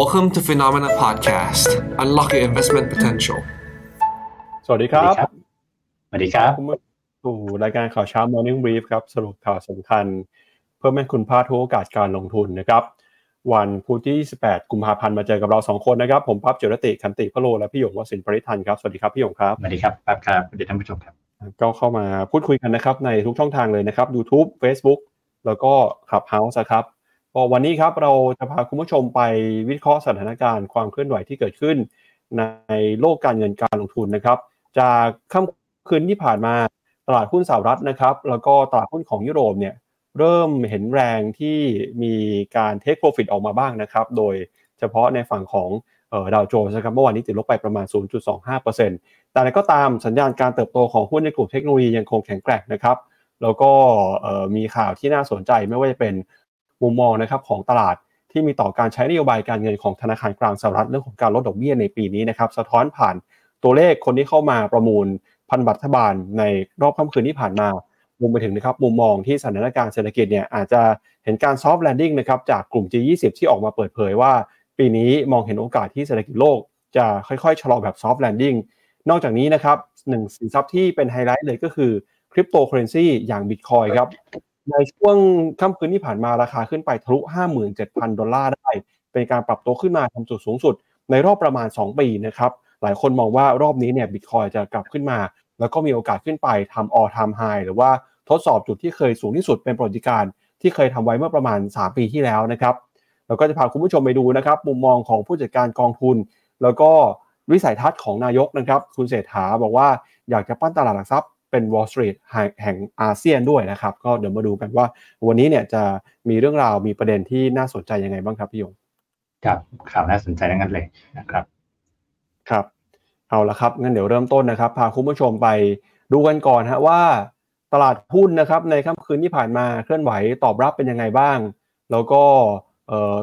Welcome to Phenomena Podcast. Unlock your investment potential. สวัสดีครับ สวัสดีครับคุณผู้สู่รายการข่าวเช้า Morning Brief ครับ สรุปข่าวสำคัญ เพื่อให้คุณพลาดทุกโอกาสการลงทุนนะครับ วันพุธที่18กุมภาพันธ์มาเจอกับเรา 2 คนนะครับ ผมพับเจรติคันติพะโล และพี่หยงวสินทร์ปริทันครับ สวัสดีครับ พี่หยงครับ สวัสดีครับครับครับสวัสดีท่านผู้ชมครับ ก็เข้ามาพูดคุยกันนะครับในทุกช่องทางเลยนะครับ YouTube Facebook แล้วก็ Clubhouse นะครับ ก็วันนี้ครับเราจะพาคุณผู้ชมไปวิเคราะห์สถานการณ์ความเคลื่อนไหวที่เกิดขึ้น ในโลกการเงินการลงทุนนะครับ จากค่ำคืนที่ผ่านมาตลาดหุ้นสหรัฐนะครับ แล้วก็ตลาดหุ้นของยุโรปเนี่ยเริ่มเห็นแรงที่มีการเทคโปรฟิตออกมาบ้างนะครับ โดยเฉพาะในฝั่งของดาวโจนส์นะครับเมื่อวานนี้ติดลบไปประมาณ 0.25%แต่อะไรก็ตามสัญญาณการเติบโตของหุ้นในกลุ่มเทคโนโลยียังคงแข็งแกร่งนะครับ แล้วก็มีข่าวที่น่าสนใจไม่ว่าจะเป็น มุมมองนะครับของตลาดที่มีต่อการใช้นโยบายการเงินของธนาคารกลางสหรัฐเรื่องของการลดดอกเบี้ยในปีนี้นะครับสะท้อนผ่านตัวเลขคนที่เข้ามาประมูลพันธบัตรฐบาลในรอบค่ำคืนที่ผ่านมารวมไปถึงนะครับมุมมองที่สถานการณ์เศรษฐกิจเนี่ยอาจจะเห็นการ soft landing นะครับจากกลุ่ม G20 ที่ออกมาเปิดเผยว่า ปีนี้มองเห็นโอกาสที่เศรษฐกิจโลก จะค่อยๆ ชะลอแบบ soft landingนอกจากนี้นะครับหนึ่งสินทรัพย์ที่เป็นไฮไลท์เลยก็คือคริปโตเคอเรนซีอย่างบิตคอยน์ครับ ในช่วงค่ำคืนที่ผ่านมาราคาขึ้นไปทะลุ 57,000 ดอลลาร์ได้ เป็นการปรับตัวขึ้นมาทำจุดสูงสุด ในรอบประมาณ 2 ปีนะครับ หลายคนมองว่ารอบนี้เนี่ยบิตคอยน์จะกลับขึ้นมา แล้วก็มีโอกาสขึ้นไปทำ all-time high หรือว่าทดสอบจุดที่เคยสูงที่สุดเป็นประวัติการณ์ที่เคยทำไว้เมื่อประมาณ 3 ปีที่แล้วนะครับเราก็จะพาคุณผู้ชมไปดูนะครับมุมมองของผู้จัดการกองทุน แล้วก็วิสัยทัศน์ของนายกนะครับ คุณเศรษฐาบอกว่าอยากจะปั้นตลาดหลักทรัพย์ เป็น Wall Street แห่งอาเซียนด้วยนะครับ ก็เดี๋ยวมาดูกันว่า วันนี้เนี่ยจะมีเรื่องราวมีประเด็นที่น่าสนใจยังไงบ้างครับพี่ยงครับข่าวน่าสนใจทั้งนั้นเลยนะครับครับเอาละครับงั้นเดี๋ยวเริ่มต้นนะครับ พาคุณผู้ชมไปดูกันก่อนฮะว่าตลาดหุ้นนะครับในค่ำคืนที่ผ่านมาเคลื่อนไหวตอบรับเป็นยังไงบ้าง แล้วก็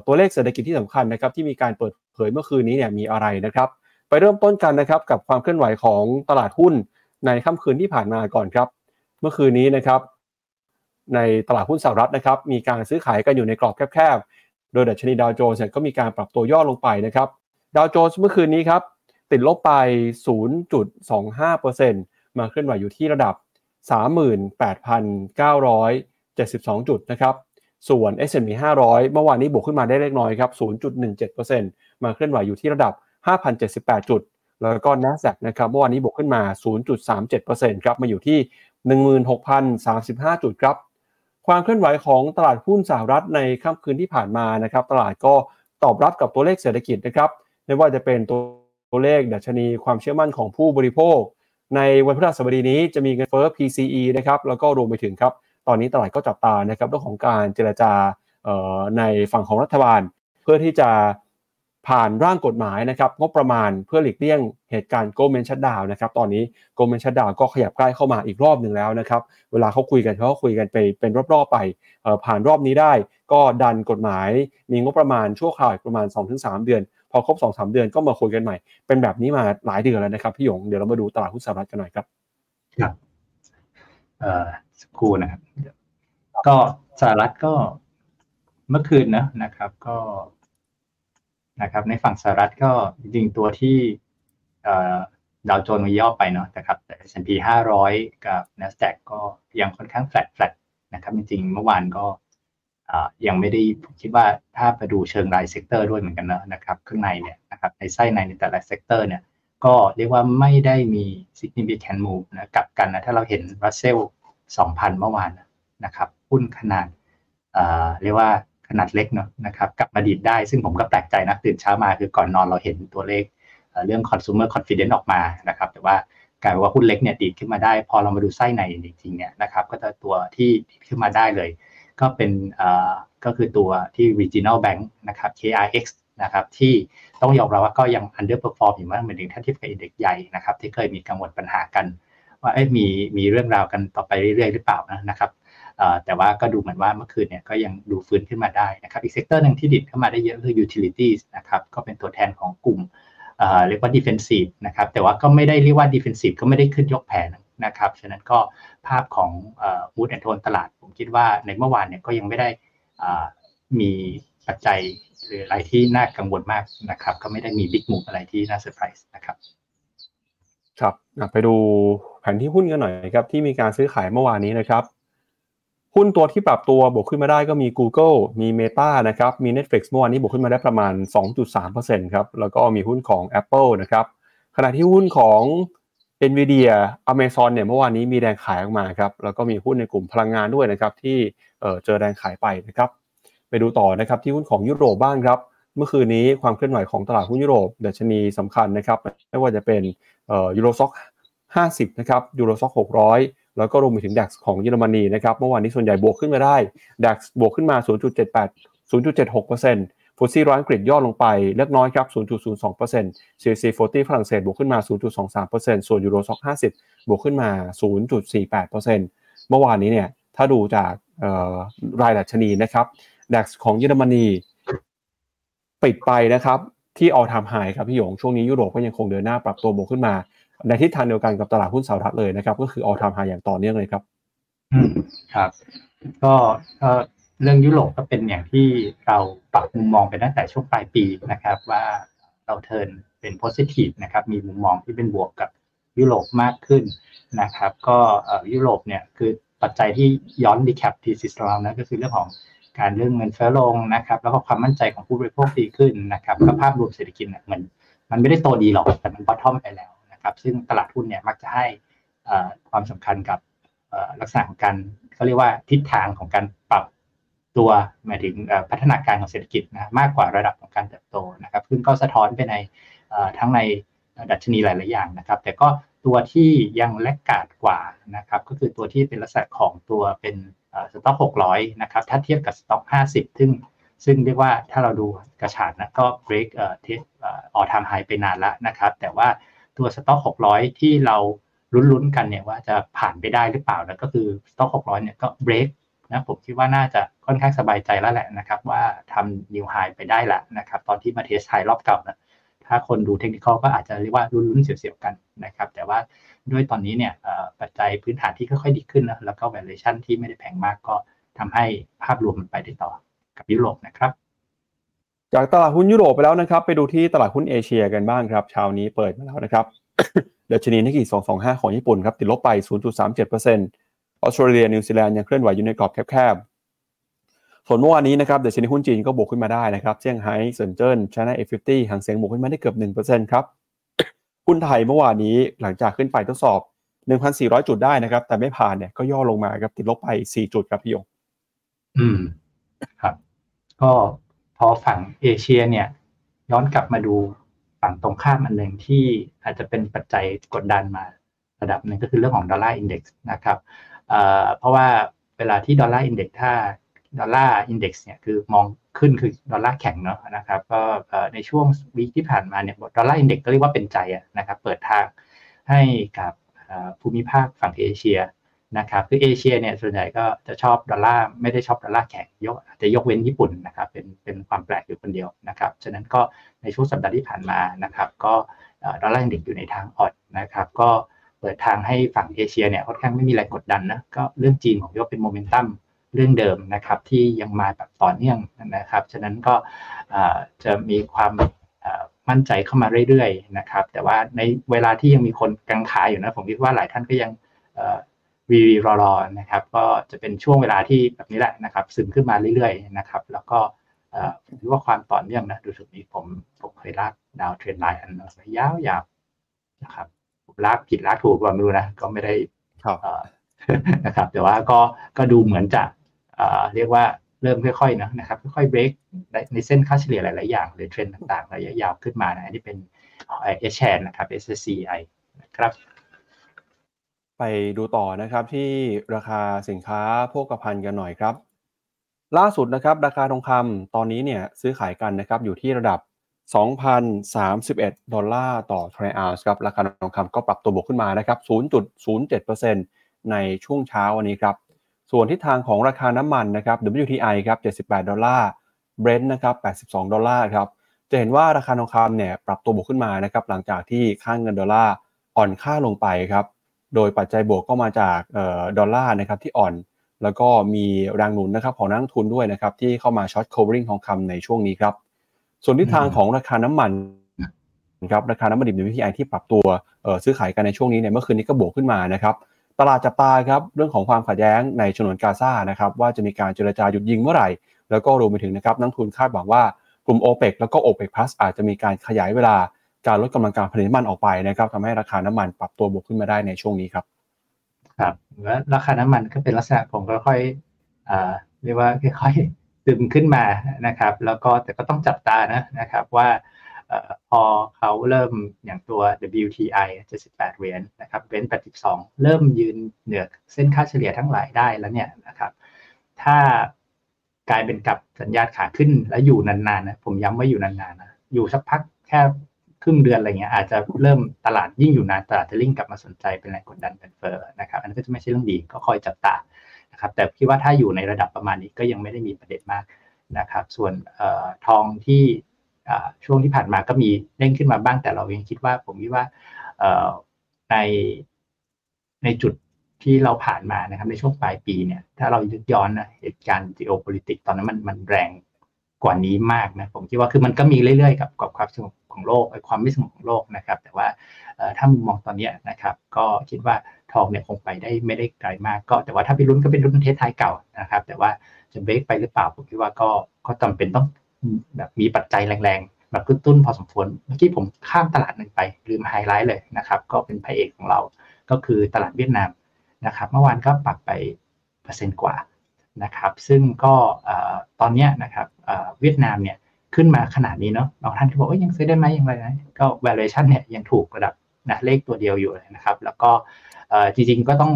ตัวเลขเศรษฐกิจที่สำคัญนะครับที่มีการเปิดเผยเมื่อคืนนี้เนี่ยมีอะไรนะครับ ไปเริ่มต้นกันนะครับกับความเคลื่อนไหวของตลาดหุ้น ในค่ำคืนที่ผ่านมาก่อนครับ เมื่อคืนนี้นะครับในตลาดหุ้นสหรัฐนะครับมีการซื้อขายกันอยู่ในกรอบแคบๆ โดยดัชนีดาวโจนส์ก็มีการปรับตัวย่อลงไปนะครับดาวโจนส์เมื่อคืนนี้ครับติดลบไป 0.25%มาเคลื่อนไหวอยู่ที่ระดับ 38,972 จุดนะครับส่วน S&P 500 เมื่อวานนี้บวกขึ้นมาได้เล็กน้อยครับ 0.17%มาเคลื่อนไหวอยู่ที่ระดับ 5,078 จุด แล้วก็ NASDAQ นะครับเมื่อวานนี้บวกขึ้นมา 0.37%ครับมาอยู่ที่ 16,035 จุดครับ ความเคลื่อนไหวของตลาดหุ้นสหรัฐในค่ำคืนที่ผ่านมานะครับตลาดก็ตอบรับกับตัวเลขเศรษฐกิจนะครับไม่ว่าจะเป็นตัวเลขดัชนีความเชื่อมั่นของผู้บริโภค ในวันพฤหัสบดีนี้จะมีเงินเฟ้อ PCE นะครับแล้วก็รวมไปถึงครับตอนนี้ตลาดก็จับตานะครับเรื่องของการเจรจาในฝั่งของรัฐบาล เพื่อที่จะ ผ่านร่างกฎหมายนะครับงบประมาณเพื่อหลีกเลี่ยงเหตุการณ์โกลเมนชัดดาวนะครับตอนนี้โกลเมนชัดดาวก็ขยับใกล้เข้ามาอีกรอบหนึ่งแล้วนะครับเวลาเขาคุยกันเขาก็คุยกันไปเป็นรอบๆไปผ่านรอบนี้ได้ ก็ดันกฎหมายมีงบประมาณชั่วคราวประมาณ 2-3 เดือน พอครบ 2-3 เดือนก็มาคุยกันใหม่ เป็นแบบนี้มาหลายเดือนแล้วนะครับพี่หยงเดี๋ยวเรามาดูตลาดหุ้นสหรัฐกันหน่อยครับครับเอ่อสักครู่นะครับก็สหรัฐก็เมื่อคืนนะนะครับ ก็ นะครับในฝั่งสหรัฐก็จริงตัวที่ดาวโจนส์มีย่อไปเนาะนะครับแต่ S&P 500 กับ NASDAQ ก็ยังค่อนข้างแฟลตแฟลตนะครับจริงๆเมื่อวานก็ยังไม่ได้คิดว่าถ้าไปดูเชิงราย sector ด้วยเหมือนกันนะนะครับข้างในเนี่ยนะครับในไส้ในในแต่ละ sector เนี่ยก็เรียกว่าไม่ได้มี significant move นะกับกันนะถ้าเราเห็น Russell 2,000 เมื่อวานนะครับหุ้นขนาดเรียกว่า ขนาดเล็กเนาะนะครับกลับมาดีดได้ ซึ่งผมก็แปลกใจนะตื่นเช้ามาคือก่อนนอนเราเห็นตัวเลขเรื่อง consumer confidence ออกมานะครับ แต่ว่ากลายเป็นว่าหุ้นเล็กเนี่ยดีดขึ้นมาได้ พอเรามาดูไส้ในจริงๆเนี่ยนะครับก็จะตัวที่ดีดขึ้นมาได้เลย ก็เป็นก็คือตัวที่ regional bank นะครับ KRX นะครับที่ต้องยอมรับว่าก็ยัง underperform อยู่มากเหมือนถึงถ้าเทียบกับ index ใหญ่นะครับที่เคยมีกังวลปัญหากัน ว่ามีมีเรื่องราวกันต่อไปเรื่อยๆหรือเปล่านะครับ แต่ว่าก็ดูเหมือนว่าเมื่อคืนเนี่ยก็ยังดูฟื้นขึ้นมาได้นะครับอีก sector หนึ่งที่ดีดเข้ามาได้เยอะคือ utilities นะครับก็เป็นตัวแทนของกลุ่มเรียกว่า defensive นะครับแต่ว่าก็ไม่ได้เรียกว่า defensive ก็ไม่ได้ขึ้นยกแผนนะครับฉะนั้นก็ภาพของ mood and tone ตลาด ผมคิดว่าในเมื่อวานเนี่ยก็ยังไม่ได้มีปัจจัยหรืออะไรที่น่ากังวลมากนะครับ ก็ไม่ได้มี big move อะไรที่น่าเซอร์ไพรส์นะครับครับไปดูแผนที่หุ้นกันหน่อยครับที่มีการซื้อขายเมื่อวานนี้นะครับ หุ้นตัวที่ปรับตัวบวกขึ้นมาได้ก็มี Google มี Meta นะครับมี Netflix เมื่อวานนี้บวกขึ้นมาได้ประมาณ 2.3%ครับแล้วก็มีหุ้นของ Apple นะครับขณะที่หุ้นของ NVIDIA Amazon เนี่ยเมื่อวานนี้มีแรงขายออกมาครับแล้วก็มีหุ้นในกลุ่มพลังงานด้วยนะครับที่เจอแรงขายไปนะครับไปดูต่อนะครับที่หุ้นของยุโรปบ้างครับเมื่อคืนนี้ความเคลื่อนไหวของตลาดหุ้นยุโรปดัชนีสำคัญนะครับไม่ว่าจะเป็นยูโรซ็อก50 นะครับยูโรซ็อก600 แล้วก็รวมไปถึงดัคของเยอรมนีนะครับเมื่อวานนี้ส่วนใหญ่บวกขึ้นมาได้ดัคบวกขึ้นมา 0.78 0.76%ฟุตซี่ร้อยอังกฤษย่อลงไปเล็กน้อยครับ 0.02% CAC 40 ฝรั่งเศสบวกขึ้นมา 0.23%ส่วนยูโรซ็อก50 บวกขึ้นมา 0.48%เมื่อวานนี้เนี่ยถ้าดูจากรายดัชนีนะครับดัคของเยอรมนีปิดไปนะครับที่ออทามไฮครับพี่หยงช่วงนี้ยุโรปก็ยังคงเดินหน้าปรับตัวบวกขึ้นมา ในทิศทางเดียวกันกับตลาดหุ้นสหรัฐเลยนะครับ ก็คือออทามไฮอย่างต่อเนื่องเลยครับอืมครับ ก็เรื่องยุโรปก็เป็นอย่างที่เราปรับมุมมองไปตั้งแต่ช่วงปลายปีนะครับ ว่าเรา turn เป็น positive นะครับ มีมุมมองที่เป็นบวกกับยุโรปมากขึ้นนะครับ ก็ยุโรปเนี่ยคือปัจจัยที่ย้อนดีแคป thesis เรานะก็คือเรื่องของการเรื่องเงินเฟ้อลงนะครับ แล้วก็ความมั่นใจของผู้บริโภคดีขึ้นนะครับก็ภาพรวมเศรษฐกิจเนี่ยเหมือนมันไม่ได้โตดีหรอกแต่มัน bottom ไปแล้ว นะครับซึ่งตลาดหุ้นเนี่ยมักจะให้ความสำคัญกับลักษณะของการเขาเรียกว่าทิศทางของการปรับตัวหมายถึงพัฒนาการของเศรษฐกิจนะมากกว่าระดับของการเติบโตนะครับซึ่งก็สะท้อนไปในทั้งในดัชนีหลาย ๆ อย่างนะครับ แต่ก็ตัวที่ยังแลกกาดกว่านะครับก็คือตัวที่เป็นลักษณะของตัวเป็นสต็อกหกร้อยนะครับถ้าเทียบกับสต็อกห้าสิบซึ่งซึ่งเรียกว่าถ้าเราดูกระฉูดนะก็ break เอ่อที่ all-time high ไปนานแล้วนะครับ แต่ว่า ตัวสต็อกหกร้อยที่เราลุ้นๆกันเนี่ยว่าจะผ่านไปได้หรือเปล่านะก็คือสต็อกหกร้อยเนี่ยก็ break นะผมคิดว่าน่าจะค่อนข้างสบายใจแล้วแหละนะครับ ว่าทำ new high ไปได้ละนะครับ ตอนที่มา test high รอบเก่านะถ้าคนดูเทคนิคก็อาจจะเรียกว่าลุ้นๆเสียวๆกันนะครับ แต่ว่าด้วยตอนนี้เนี่ยปัจจัยพื้นฐานที่ค่อยๆดีขึ้นนะแล้วก็ valuation ที่ไม่ได้แพงมากก็ทำให้ภาพรวมมันไปได้ต่อกับยุโรปนะครับ จากตลาดหุ้นยุโรปไปแล้วนะครับ ไปดูที่ตลาดหุ้นเอเชียกันบ้างครับเช้านี้เปิดมาแล้วนะครับดัชนีนิกเกอิ225 ของญี่ปุ่นครับติดลบไป 0.37%ออสเตรเลียนิวซีแลนด์ยังเคลื่อนไหวอยู่ในกรอบแคบๆ ส่วนเมื่อวานนี้นะครับดัชนีหุ้นจีนก็บวกขึ้นมาได้นะครับเซี่ยงไฮ้เซินเจิ้น China A fifty ฮั่งเส็งบวกขึ้นมาได้เกือบ 1%ครับหุ้นไทยเมื่อวานนี้หลังจากขึ้นไปทดสอบ 1,400 จุดได้นะครับ แต่ไม่ผ่านเนี่ยก็ย่อลงมาครับติดลบไป 4 จุดครับพี่ยงอืมครับ ก็ อฝั่งเอเชียเนี่ยย้อนกลับมาดูฝั่งตรงข้ามอันหนึ่งที่อาจจะเป็นปัจจัยกดดันมาระดับหนึ่งก็คือเรื่องของ Dollar Index นะครับเพราะว่าเวลาที่ Dollar Index ถ้า Dollar Index เนี่ยคือมองขึ้นคือดอลลาร์แข็งเนาะนะครับก็ในช่วง week ที่ผ่านมาเนี่ย Dollar Index ก็เรียกว่าเป็นใจนะครับเปิดทางให้กับภูมิภาคฝั่งเอเชีย นะครับคือเอเชียเนี่ยส่วนใหญ่ก็จะชอบดอลลาร์ไม่ได้ชอบดอลลาร์แข็งยกจะยกเว้นญี่ปุ่นนะครับเป็นเป็นความแปลกอยู่คนเดียวนะครับฉะนั้นก็ในช่วงสัปดาห์ที่ผ่านมานะครับก็ Dollar Index อยู่ในทางอ่อนนะครับก็เปิดทางให้ฝั่งเอเชียเนี่ยค่อนข้างไม่มีแรงกดดันนะก็เรื่องจีนของยกเป็นโมเมนตัมเรื่องเดิมนะครับที่ยังมาแบบต่อเนื่องนะครับฉะนั้นก็จะมีความมั่นใจเข้ามาเรื่อยๆนะครับแต่ว่าในเวลาที่ยังมีคนกังขาอยู่นะผมคิดว่าหลายท่านก็ยัง วีวีรอรอนะครับ ก็จะเป็นช่วงเวลาที่แบบนี้แหละนะครับ ซึมขึ้นมาเรื่อยๆนะครับ แล้วก็ผมคิดว่าความต่อเนื่องนะดูสุดนี้ผมผมเคยลากดาวเทรนไลน์อันยาวๆนะครับลากผิดลากถูกว่าไม่รู้นะ ก็ไม่ได้นะครับ แต่ว่าก็ก็ดูเหมือนจะเรียกว่าเริ่มค่อยๆนะนะครับค่อยๆเบรกในเส้นค่าเฉลี่ยหลายๆอย่างหรือเทรนด์ต่างๆ ระยะยาวขึ้นมานะอันนี้เป็นเอชแนนะครับ SSCI นะครับ ไปดูต่อนะครับที่ราคาสินค้าโภคภัณฑ์กันหน่อยครับ ล่าสุดนะครับราคาทองคำตอนนี้เนี่ยซื้อขายกันนะครับอยู่ที่ระดับ 2,031 ดอลลาร์ต่อทรัลล์ครับราคาทองคำก็ปรับตัวบวกขึ้นมานะครับ 0.07%ในช่วงเช้าวันนี้ครับ ส่วนทิศทางของราคาน้ำมันนะครับ WTI ครับ 78 ดอลลาร์ Brent นะครับ 82 ดอลลาร์ครับจะเห็นว่าราคาทองคำเนี่ยปรับตัวบวกขึ้นมานะครับหลังจากที่ค่าเงินดอลลาร์อ่อนค่าลงไปครับ โดยปัจจัยบวกก็มาจากดอลลาร์นะครับที่อ่อน แล้วก็มีแรงหนุนนะครับของนักลงทุนด้วยนะครับที่เข้ามาช็อต covering ทองคำในช่วงนี้ครับส่วนทิศทางของราคาน้ำมันครับราคาน้ำมันดิบ WTI ที่ปรับตัวซื้อขายกันในช่วงนี้เนี่ยเมื่อคืนนี้ก็บวกขึ้นมานะครับตลาดจับตาครับเรื่องของความขัดแย้งในฉนวนกาซานะครับว่าจะมีการเจรจาหยุดยิงเมื่อไหร่ แล้วก็รวมไปถึงนะครับนักทุนคาดหวังว่ากลุ่ม o p e ปแล้วก็ o p e ป Plus อาจจะมีการขยายเวลา การลดกำลังการผลิตน้ำมันออกไปนะครับทำให้ราคาน้ำมันปรับตัวบวกขึ้นมาได้ในช่วงนี้ครับครับแล้วราคาน้ำมันก็เป็นลักษณะของค่อยเรียกว่าค่อยๆตึมขึ้นมานะครับ แล้วก็แต่ก็ต้องจับตานะนะครับว่าพอเขาเริ่มอย่างตัว WTI 78เหรียญนะครับเบน82 เริ่มยืนเหนือเส้นค่าเฉลี่ยทั้งหลายได้แล้วเนี่ยนะครับถ้ากลายเป็นกับสัญญาณขาขึ้นแล้วอยู่นานๆนะผมย้ำว่าอยู่นานๆนะอยู่สักพักแค่ ครึ่งเดือนอะไรเงี้ยอาจจะเริ่มตลาดยิ่งอยู่นานตลาดจะลิ่งกลับมาสนใจเป็นแรงกดดันเป็นเฟอร์นะครับอันนั้นก็จะไม่ใช่เรื่องดีก็คอยจับตานะครับแต่คิดว่าถ้าอยู่ในระดับประมาณนี้ก็ยังไม่ได้มีประเด็นมากนะครับส่วนทองที่ช่วงที่ผ่านมาก็มีเด้งขึ้นมาบ้างแต่เรายังคิดว่าผมคิดว่าในในจุดที่เราผ่านมานะครับในช่วงปลายปีเนี่ยถ้าเราย้อนนะเหตุการณ์ geopolitics ตอนนั้นมันมันแรง กว่านี้มากนะผมคิดว่าคือมันก็มีเรื่อยๆกับกับความสงบของโลกความไม่สงบของโลกนะครับ แต่ว่าถ้ามุมมองตอนนี้นะครับ ก็คิดว่าทองเนี่ยคงไปได้ไม่ได้ไกลมากก็ แต่ว่าถ้าไปลุ้นก็เป็นลุ้น test high เก่านะครับ แต่ว่าจะเบรกไปหรือเปล่าผมคิดว่าก็ก็จำเป็นต้องแบบมีปัจจัยแรงๆแบบกระตุ้นพอสมควรเมื่อกี้ผมข้ามตลาดหนึ่งไปลืมไฮไลท์เลยนะครับ ก็เป็นพระเอกของเราก็คือตลาดเวียดนามนะครับ เมื่อวานก็ปรับไปเปอร์เซ็นต์กว่า นะครับซึ่งก็ตอนนี้นะครับเวียดนามเนี่ยขึ้นมาขนาดนี้เนาะบางท่านก็บอกว่ายังซื้อได้ไหมยังไรนะก็ valuation เนี่ยยังถูกระดับนะเลขตัวเดียวอยู่เลยนะครับ แล้วก็จริงๆก็ต้อง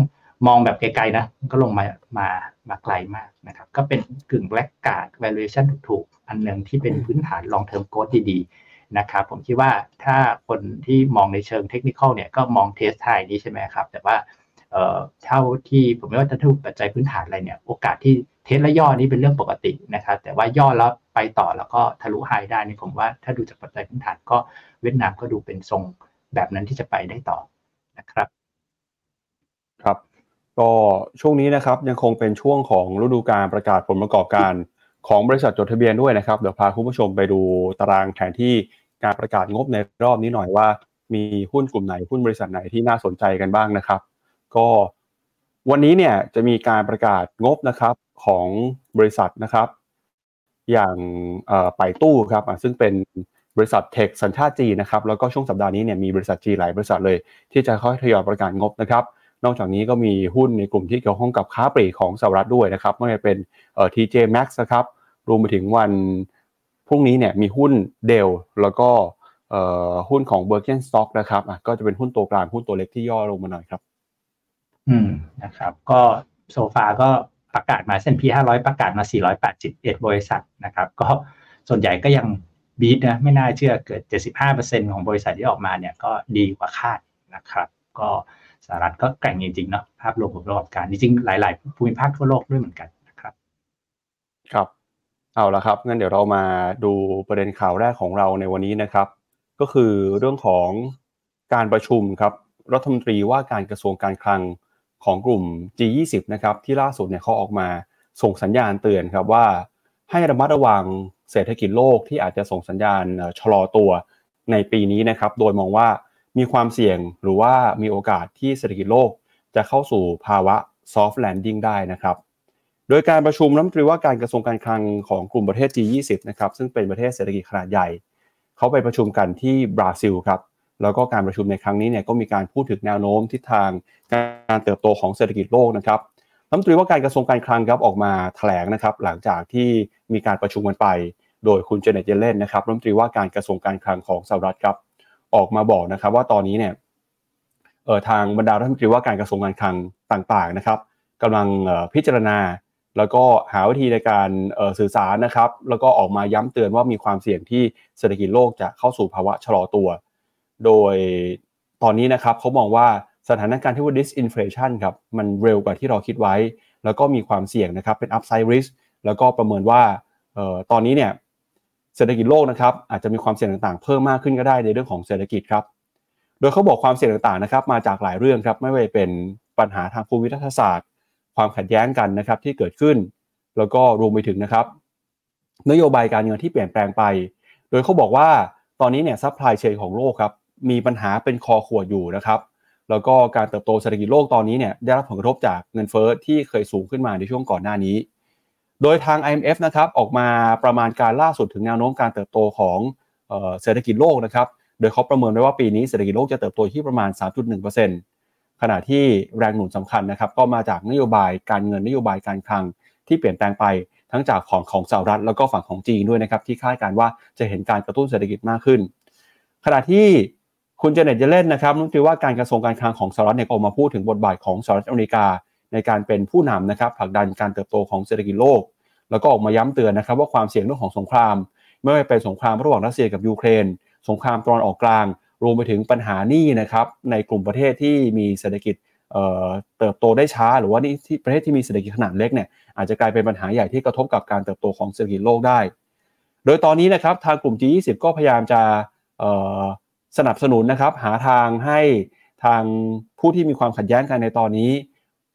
มองแบบไกลๆนะก็ลงมามามาไกลมากนะครับ ก็เป็นกึ่งแลกกาด valuation ถูกๆอันหนึ่งที่เป็นพื้นฐาน long term growth ดีๆนะครับ ผมคิดว่าถ้าคนที่มองในเชิงเทคนิคเนี่ยก็มองเทสไทยนี้ใช่ไหมครับ แต่ว่า เท่าที่ผมไม่ว่าจะถูกปัจจัยพื้นฐานอะไรเนี่ยโอกาสที่เทสและย่อนี้เป็นเรื่องปกตินะครับแต่ว่าย่อแล้วไปต่อแล้วก็ทะลุไฮได้นี่ผมว่าถ้าดูจากปัจจัยพื้นฐานก็เวียดนามก็ดูเป็นทรงแบบนั้นที่จะไปได้ต่อนะครับครับก็ช่วงนี้นะครับยังคงเป็นช่วงของฤดูการประกาศผลประกอบการของบริษัทจดทะเบียนด้วยนะครับเดี๋ยวพาคุณผู้ชมไปดูตารางแผนที่การประกาศงบในรอบนี้หน่อยว่า มีหุ้นกลุ่มไหนหุ้นบริษัทไหนที่น่าสนใจกันบ้างนะครับ ก็วันนี้เนี่ยจะมีการประกาศงบนะครับของบริษัทนะครับ อย่างไปตู้ครับซึ่งเป็นบริษัทเทคสัญชาติจีนนะครับแล้วก็ช่วงสัปดาห์นี้เนี่ยมีบริษัทจีหลายบริษัทเลย ที่จะค่อยทยอยประกาศงบนะครับ นอกจากนี้ก็มีหุ้นในกลุ่มที่เกี่ยวข้องกับค้าปลีกของสหรัฐด้วยนะครับไม่ว่าเป็นเอ่อ TJ Max นะครับรวมไปถึงวันพรุ่งนี้เนี่ยมีหุ้นเดลแล้วก็เอ่อหุ้นของ b i r k e n Stock นะครับอะก็จะเป็นหุ้นตัวกลางหุ้นตัวเล็กที่ย่อลงมาหน่อยครับ อืมนะครับ ก็โซฟาก็ประกาศมาเส้นพี500 ประกาศมา 481 บริษัทนะครับ ก็ส่วนใหญ่ก็ยังบีทนะไม่น่าเชื่อเกิด 75%ของบริษัทที่ออกมาเนี่ยก็ดีกว่าคาดนะครับ ก็สหรัฐก็แกร่งจริงๆเนาะภาพรวมของระบการจริงๆหลาย ๆ ภูมิภาคทั่วโลกด้วยเหมือนกันนะครับ ครับเอาละครับงั้นเดี๋ยวเรามาดูประเด็นข่าวแรกของเราในวันนี้นะครับ ก็คือเรื่องของการประชุมครับรัฐมนตรีว่าการกระทรวงการคลัง ของกลุ่ม G20 นะครับที่ล่าสุดเนี่ยเขาออกมาส่งสัญญาณเตือนครับว่า ให้ระมัดระวังเศรษฐกิจโลกที่อาจจะส่งสัญญาณชะลอตัวในปีนี้นะครับโดยมองว่ามีความเสี่ยงหรือว่ามีโอกาสที่เศรษฐกิจโลกจะเข้าสู่ภาวะ soft landing ได้นะครับโดยการประชุมน้ำตรีว่าการกระทรวงการคลังของกลุ่มประเทศ G20 นะครับซึ่งเป็นประเทศเศรษฐกิจขนาดใหญ่ เขาไปประชุมกันที่บราซิลครับ แล้วก็การประชุมในครั้งนี้เนี่ยก็มีการพูดถึงแนวโน้มทิศทางการเติบโตของเศรษฐกิจโลกนะครับรัฐมนตรีว่าการกระทรวงการคลังครับออกมาแถลงนะครับ หลังจากที่มีการประชุมกันไป โดยคุณเจเน็ตเยเลนนะครับรัฐมนตรีว่าการกระทรวงการคลังของสหรัฐครับออกมาบอกนะครับ ว่าตอนนี้เนี่ยเอ่อทางบรรดารัฐมนตรีว่าการกระทรวงการคลังต่างๆนะครับกำลังพิจารณา แล้วก็หาวิธีในการสื่อสารนะครับ แล้วก็ออกมาย้ำเตือนว่ามีความเสี่ยงที่เศรษฐกิจโลกจะเข้าสู่ภาวะชะลอตัว โดยตอนนี้นะครับเขามองว่าสถานการณ์ที่ว่า disinflation ครับมันเร็วกว่าที่เราคิดไว้ แล้วก็มีความเสี่ยงนะครับเป็น upside risk แล้วก็ประเมินว่าตอนนี้เนี่ยเศรษฐกิจโลกนะครับอาจจะมีความเสี่ยงต่างๆ เพิ่มมากขึ้นก็ได้ในเรื่องของเศรษฐกิจครับ โดยเขาบอกความเสี่ยงต่างๆนะครับมาจากหลายเรื่องครับไม่ว่าจะเป็นปัญหาทางภูมิรัฐศาสตร์ ความขัดแย้งกันนะครับที่เกิดขึ้น แล้วก็รวมไปถึงนะครับ นโยบายการเงินที่เปลี่ยนแปลงไป โดยเขาบอกว่าตอนนี้เนี่ย supply chain ของโลกครับ มีปัญหาเป็นคอขวดอยู่นะครับ แล้วก็การเติบโตเศรษฐกิจโลกตอนนี้เนี่ยได้รับผลกระทบจากเงินเฟ้อที่เคยสูงขึ้นมาในช่วงก่อนหน้านี้ โดยทาง IMF นะครับออกมาประมาณการล่าสุดถึงแนวโน้มการเติบโตของเศรษฐกิจโลกนะครับ โดยเขาประเมินไว้ว่าปีนี้เศรษฐกิจโลกจะเติบโตที่ประมาณ 3.1%ขณะที่แรงหนุนสำคัญนะครับก็มาจากนโยบายการเงินนโยบายการคลังที่เปลี่ยนแปลงไปทั้งจากของของสหรัฐแล้วก็ฝั่งของจีนด้วยนะครับที่คาดการว่าจะเห็นการกระตุ้นเศรษฐกิจมากขึ้น ขณะที่ คุณเจเน็ตเจเล่นนะครับนุ่นตีว่าการกระทรวงการคลังของสหรัฐเนี่ยออกมาพูดถึงบทบาทของสหรัฐอเมริกา ในการเป็นผู้นำนะครับผลักดันการเติบโตของเศรษฐกิจโลก แล้วก็ออกมาย้ำเตือนนะครับว่าความเสี่ยงเรื่องของสงคราม ไม่ว่าเป็นสงครามระหว่างรัสเซียกับยูเครน สงครามตอนออกกลาง รวมไปถึงปัญหานี้นะครับในกลุ่มประเทศที่มีเศรษฐกิจเติบโตได้ช้า หรือว่านี่ที่ประเทศที่มีเศรษฐกิจขนาดเล็กเนี่ยอาจจะกลายเป็นปัญหาใหญ่ที่กระทบกับการเติบโตของเศรษฐกิจโลกได้ โดยตอนนี้นะครับทางกลุ่ม G20 ก็พยายามจะ สนับสนุนนะครับ หาทางให้ทางผู้ที่มีความขัดแย้งกันในตอนนี้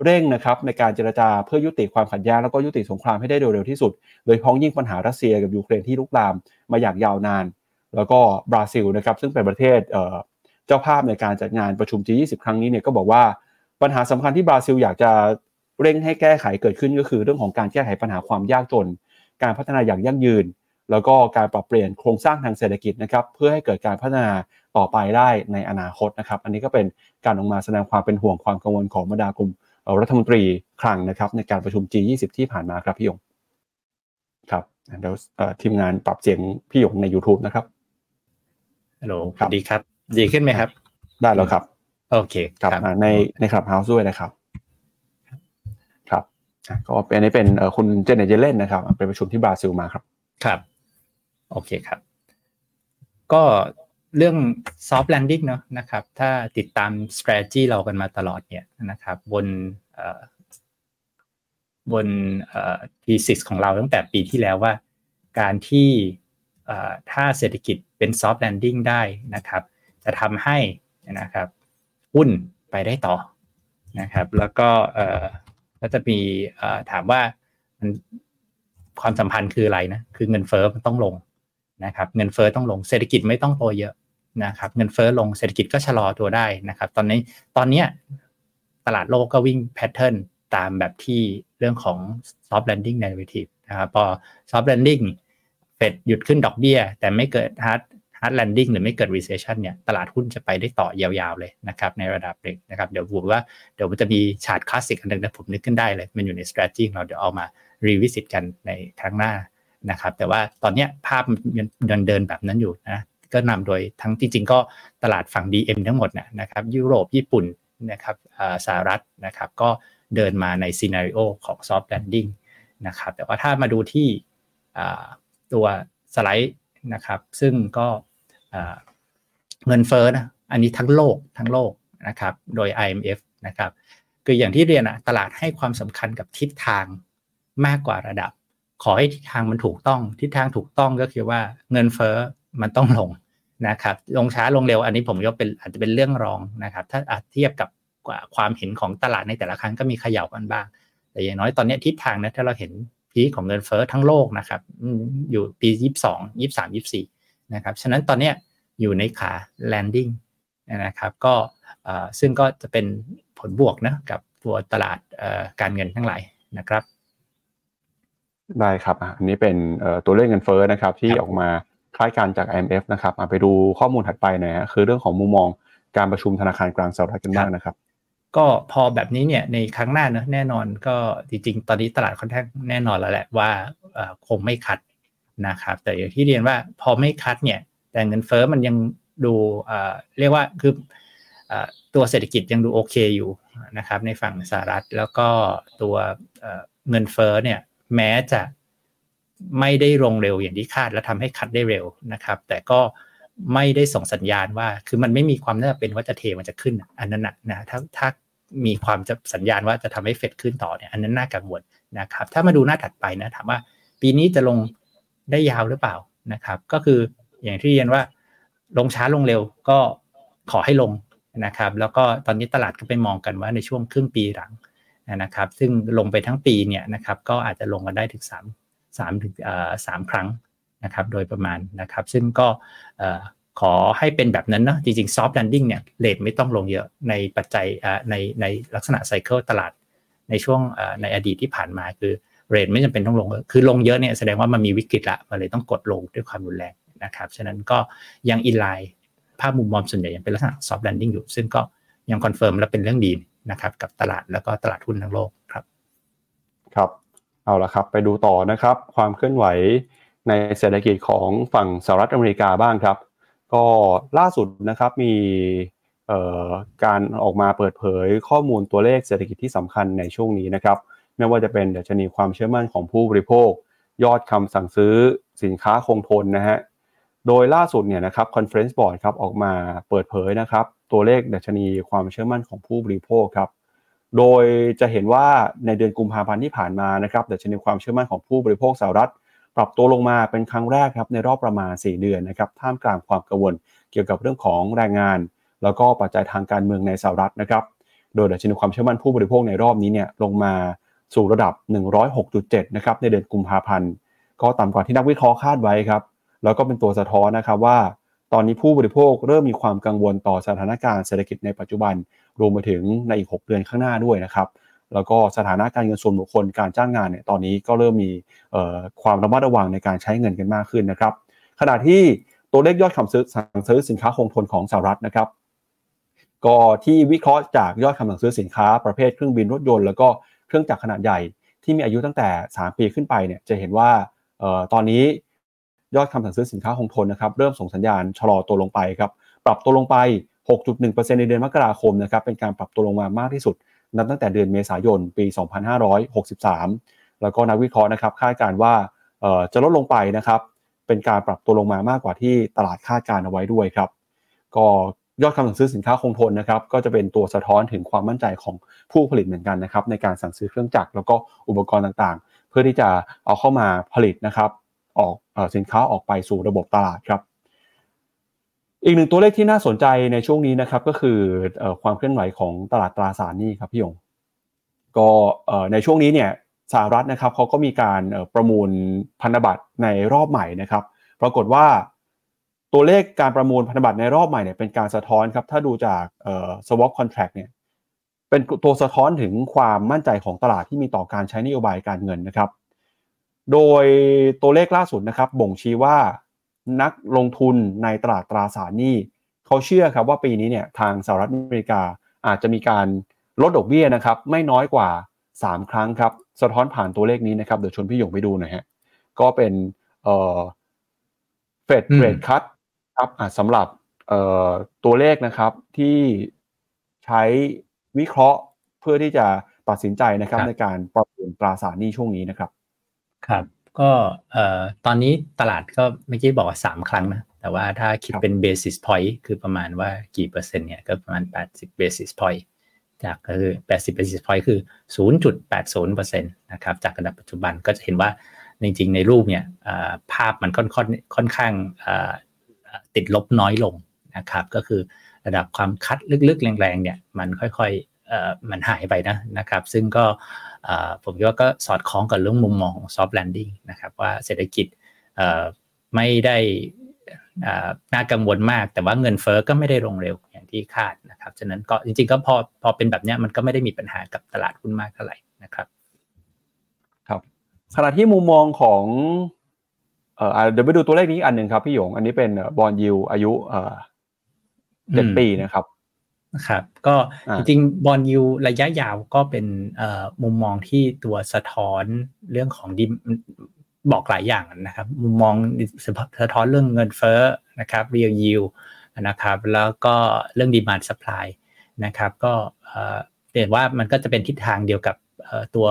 เร่งนะครับในการเจรจาเพื่อยุติความขัดแย้งแล้วก็ยุติสงครามให้ได้โดยเร็วที่สุด โดยพ้องยิ่งปัญหารัสเซียกับยูเครนที่ลุกลามมาอย่างยาวนาน แล้วก็บราซิลนะครับซึ่งเป็นประเทศเจ้าภาพในการจัดงานประชุม G20 ครั้งนี้เนี่ยก็บอกว่าปัญหาสำคัญที่บราซิลอยากจะเร่งให้แก้ไขเกิดขึ้นก็คือเรื่องของการแก้ไขปัญหาความยากจน การพัฒนาอย่างยั่งยืน แล้วก็การปรับเปลี่ยนโครงสร้างทางเศรษฐกิจนะครับเพื่อให้เกิดการพัฒนา ต่อไปได้ในอนาคตนะครับ อันนี้ก็เป็นการออกมาแสดงความเป็นห่วงความกังวลของบรรดากลุ่มรัฐมนตรีคลังนะครับในการประชุม G20 ที่ผ่านมาครับพี่ยงครับเดี๋ยวทีมงานปรับเสียงพี่ยงใน YouTube นะครับฮัลโหลสวัสดีครับ ดีขึ้นไหมครับ ได้แล้วครับ โอเคครับในในคลับเฮาส์ด้วยนะครับครับก็เป็นอันนี้เป็นคุณเจเนเจเลนนะครับไปประชุมที่บราซิลมาครับ ครับ โอเคครับ ก็ เรื่อง soft landing เนาะนะครับ ถ้าติดตาม strategy เรากันมาตลอดเนี่ยนะครับ บนบน thesis ของเราตั้งแต่ปีที่แล้วว่า การที่ถ้าเศรษฐกิจเป็น soft landing ได้นะครับ จะทำให้นะครับหุ้นไปได้ต่อนะครับ แล้วก็ก็จะมีถามว่าความสัมพันธ์คืออะไรนะ คือเงินเฟอ้อมันต้องลงนะครับ เงินเฟอ้อต้องลง เศรษฐกิจไม่ต้องโตเยอะ นะครับเงินเฟอ้อลงเศรษฐกิจก็ชะลอตัวได้นะครับ ตอนนี้ตอนนี้ตลาดโลกก็วิ่งแพทเทิร์นตามแบบที่เรื่องของ soft landing narrative นะครับพอ soft landing เฟดหยุดขึ้นดอกเบี้ย แต่ไม่เกิด hard hard landing หรือไม่เกิด recession เนี่ยตลาดหุ้นจะไปได้ต่อยาวๆเลยนะครับในระดับเล็กนะครับเดี๋ยวผมว่าเดี๋ยวมันจะมีชาร์ตคลาสสิกอันนึงนะผมนึกขึ้นได้เลย มันอยู่ใน strategy เราเดี๋ยวเอามา revisit กันในครั้งหน้านะครับแต่ว่าตอนนี้ภาพยังเดินแบบนั้นอยู่นะ ก็นำโดยทั้งจริงๆก็ตลาดฝั่ง DM ทั้งหมดนะครับยุโรปญี่ปุ่นนะครับสหรัฐนะครับก็เดินมาในซีนารีโอของ soft landing นะครับแต่ว่าถ้ามาดูที่ตัวสไลด์นะครับซึ่งก็เงินเฟ้อนะอันนี้ทั้งโลกทั้งโลกนะครับโดย IMF นะครับคืออย่างที่เรียนอะตลาดให้ความสำคัญกับทิศทางมากกว่าระดับ ขอให้ทิศทางมันถูกต้อง ทิศทางถูกต้องก็คือว่าเงินเฟ้อ มันต้องลงนะครับ ลงช้าลงเร็วอันนี้ผมยกเป็นอาจจะเป็นเรื่องรองนะครับ ถ้าอาจเทียบกับความเห็นของตลาดในแต่ละครั้งก็มีเขย่ากันบ้าง แต่อย่างน้อยตอนนี้ทิศทางนะถ้าเราเห็นพีของเงินเฟ้อทั้งโลกนะครับอยู่ปียี่สิบสองยี่สามยี่สี่นะครับ ฉะนั้นตอนนี้อยู่ในขา landing นะครับก็ซึ่งก็จะเป็นผลบวกนะกับตัวตลาดการเงินทั้งหลายนะครับ ได้ครับอันนี้เป็นตัวเลขเงินเฟ้อนะครับที่ออกมาคล้ายกันจาก IMF นะครับไปดูข้อมูลถัดไปนะฮะคือเรื่องของมุมมองการประชุมธนาคารกลางสหรัฐกันบ้างนะครับ ก็พอแบบนี้เนี่ยในครั้งหน้าเนะแน่นอนก็จริงๆ ตอนนี้ตลาดค่อนข้างแน่นอนแล้วแหละว่าคงไม่คัดนะครับ แต่อย่างที่เรียนว่าพอไม่คัดเนี่ย แต่เงินเฟ้อมันยังดูเรียกว่าคือตัวเศรษฐกิจยังดูโอเคอยู่นะครับในฝั่งสหรัฐ แล้วก็ตัวเงินเฟ้อเนี่ยแม้จะ ไม่ได้ลงเร็วอย่างที่คาดและทำให้คัดได้เร็วนะครับ แต่ก็ไม่ได้ส่งสัญญาณว่า คือมันไม่มีความน่าเป็นว่าจะเทมันจะขึ้น อันนั้นนะนะถ้าถ้ามีความจะสัญญาณว่าจะทำให้เฟดขึ้นต่อเนี่ยอันนั้นน่ากังวลนะครับ ถ้ามาดูหน้าถัดไปนะถามว่า ปีนี้จะลงได้ยาวหรือเปล่านะครับ ก็คืออย่างที่เรียนว่าลงช้าลงเร็วก็ขอให้ลงนะครับ แล้วก็ตอนนี้ตลาดก็ไปมองกันว่าในช่วงครึ่งปีหลังนะครับ ซึ่งลงไปทั้งปีเนี่ยนะครับ ก็อาจจะลงกันได้ถึง สามสามถึงสามครั้งนะครับโดยประมาณนะครับ ซึ่งก็ขอให้เป็นแบบนั้นนะจริงๆ soft landing เนี่ยเลทไม่ต้องลงเยอะในปัจจัยในในลักษณะ cycle ตลาดในช่วงในอดีตที่ผ่านมาคือ rate ไม่จำเป็นต้องลง คือลงเยอะเนี่ยแสดงว่ามันมีวิกฤตละ มันเลยต้องกดลงด้วยความรุนแรงนะครับ ฉะนั้นก็ยัง inline ภาพมุมมองส่วนใหญ่ยังเป็นลักษณะ soft landing อยู่ ซึ่งก็ยัง confirm และเป็นเรื่องดีนะครับกับตลาดแล้วก็ตลาดหุ้นทั้งโลกครับ ครับ เอาละครับ ไปดูต่อนะครับ ความเคลื่อนไหวในเศรษฐกิจของฝั่งสหรัฐอเมริกาบ้างครับ ก็ล่าสุดนะครับมีการออกมาเปิดเผยข้อมูลตัวเลขเศรษฐกิจที่สำคัญในช่วงนี้นะครับ ไม่ว่าจะเป็นเดชนีความเชื่อมั่นของผู้บริโภค ยอดคำสั่งซื้อสินค้าคงทนนะฮะโดยล่าสุดเนี่ยนะครับ Conference Board ครับออกมาเปิดเผยนะครับ ตัวเลขดัชนีความเชื่อมั่นของผู้บริโภคครับ โดยจะเห็นว่าในเดือนกุมภาพันธ์ที่ผ่านมานะครับดัชนีความเชื่อมั่นของผู้บริโภคสหรัฐ ปรับตัวลงมาเป็นครั้งแรกครับในรอบประมาณ 4 เดือนนะครับท่ามกลางความกังวลเกี่ยวกับเรื่องของแรงงาน แล้วก็ปัจจัยทางการเมืองในสหรัฐนะครับโดยดัชนีความเชื่อมั่นผู้บริโภคในรอบนี้เนี่ยลงมาสู่ระดับ 106.7 นะครับในเดือนกุมภาพันธ์ก็ต่ำกว่าที่นักวิเคราะห์คาดไว้ครับแล้วก็เป็นตัวสะท้อนนะครับว่า ตอนนี้ผู้บริโภคเริ่มมีความกังวลต่อสถานการณ์เศรษฐกิจในปัจจุบัน รวมไปถึงในอีก 6 เดือนข้างหน้าด้วยนะครับแล้วก็สถานะการเงินส่วนบุคคลการจ้างงานเนี่ยตอนนี้ก็เริ่มมีความระมัดระวังในการใช้เงินกันมากขึ้นนะครับ ขณะที่ตัวเลขยอดคำซื้อสั่งซื้อสินค้าคงทนของสหรัฐนะครับ ก็ที่วิเคราะห์จากยอดคำสั่งซื้อสินค้าประเภทเครื่องบินรถยนต์แล้วก็เครื่องจักรขนาดใหญ่ที่มีอายุตั้งแต่ 3 ปีขึ้นไปเนี่ยจะเห็นว่าตอนนี้ยอดคำสั่งซื้อสินค้าคงทนนะครับเริ่มส่งสัญญาณชะลอตัวลงไปครับปรับตัวลงไป 6.1%ในเดือนมกราคมนะครับเป็นการปรับตัวลงมามากที่สุด นับตั้งแต่เดือนเมษายนปี 2563 แล้วก็นักวิเคราะห์นะครับคาดการว่าจะลดลงไปนะครับเป็นการปรับตัวลงมามากกว่าที่ตลาดคาดการเอาไว้ด้วยครับก็ยอดคำสั่งซื้อสินค้าคงทนนะครับก็จะเป็นตัวสะท้อนถึงความมั่นใจของผู้ผลิตเหมือนกันนะครับในการสั่งซื้อเครื่องจักรแล้วก็อุปกรณ์ต่างๆ เพื่อที่จะเอาเข้ามาผลิตนะครับออกสินค้าออกไปสู่ระบบตลาดครับ อีกหนึ่งตัวเลขที่น่าสนใจในช่วงนี้นะครับก็คือความเคลื่อนไหวของตลาดตราสารหนี้ครับพี่ยงก็ในช่วงนี้เนี่ยสหรัฐนะครับเขาก็มีการประมูลพันธบัตรในรอบใหม่นะครับ ปรากฏว่าตัวเลขการประมูลพันธบัตรในรอบใหม่เนี่ยเป็นการสะท้อนครับถ้าดูจาก swap contract เนี่ยเป็นตัวสะท้อนถึงความมั่นใจของตลาดที่มีต่อการใช้นโยบายการเงินนะครับ โดยตัวเลขล่าสุดนะครับบ่งชี้ว่า นักลงทุนในตลาดตราสารหนี้เขาเชื่อครับว่าปีนี้เนี่ยทางสหรัฐอเมริกาอาจจะมีการลดดอกเบี้ยนะครับไม่น้อยกว่า 3 ครั้งครับสะท้อนผ่านตัวเลขนี้นะครับเดี๋ยวชวนพี่หยงไปดูหน่อยฮะก็เป็นเอ่อเฟดเรทคัตครับสำหรับเอ่อตัวเลขนะครับที่ใช้วิเคราะห์เพื่อที่จะตัดสินใจนะครับในการปรับเปลี่ยนตราสารหนี้ช่วงนี้นะครับ ครับ ก็เอ่อตอนนี้ตลาดก็เมื่อกี้บอกว่าสามครั้งนะ แต่ว่าถ้าคิดเป็น basis point คือประมาณว่ากี่เปอร์เซ็นต์เนี่ย ก็ประมาณ 80 basis point จากคือ 80 basis point คือ 0.80%นะครับ จากระดับปัจจุบันก็จะเห็นว่าจริงๆ ในรูปเนี่ยภาพมันค่อนค่อนค่อนข้างติดลบน้อยลงนะครับ ก็คือระดับความคัดลึกๆ แรงๆ เนี่ย มันค่อยๆมันหายไปนะนะครับ ซึ่งก็ ผมคิดว่าก็สอดคล้องกับเรื่องมุมมองของ soft landing นะครับว่าเศรษฐกิจไม่ได้น่ากังวลมาก แต่ว่าเงินเฟอ้อก็ไม่ได้ลงเร็วอย่างที่คาดนะครับฉะนั้นก็จริง ๆ ก็พอพอเป็นแบบนี้มันก็ไม่ได้มีปัญหากับตลาดหุ้นมากเท่าไหร่นะครับ ครับขณะที่มุมมองของเเดี๋ยวไปดูตัวเลขนี้อันหนึ่งครับพี่หยง อันนี้เป็นบอลยูอายุเจ็ดปีนะครับ ครับก็จริงๆบอลยูระยะยาวก็เป็นมุมมองที่ตัวสะท้อนเรื่องของดิบอกหลายอย่างนะครับ มุมมองสะท้อนเรื่องเงินเฟ้อนะครับ real yield นะครับ แล้วก็เรื่อง demand supply นะครับ ก็เห็นว่ามันก็จะเป็นทิศทางเดียวกับตัว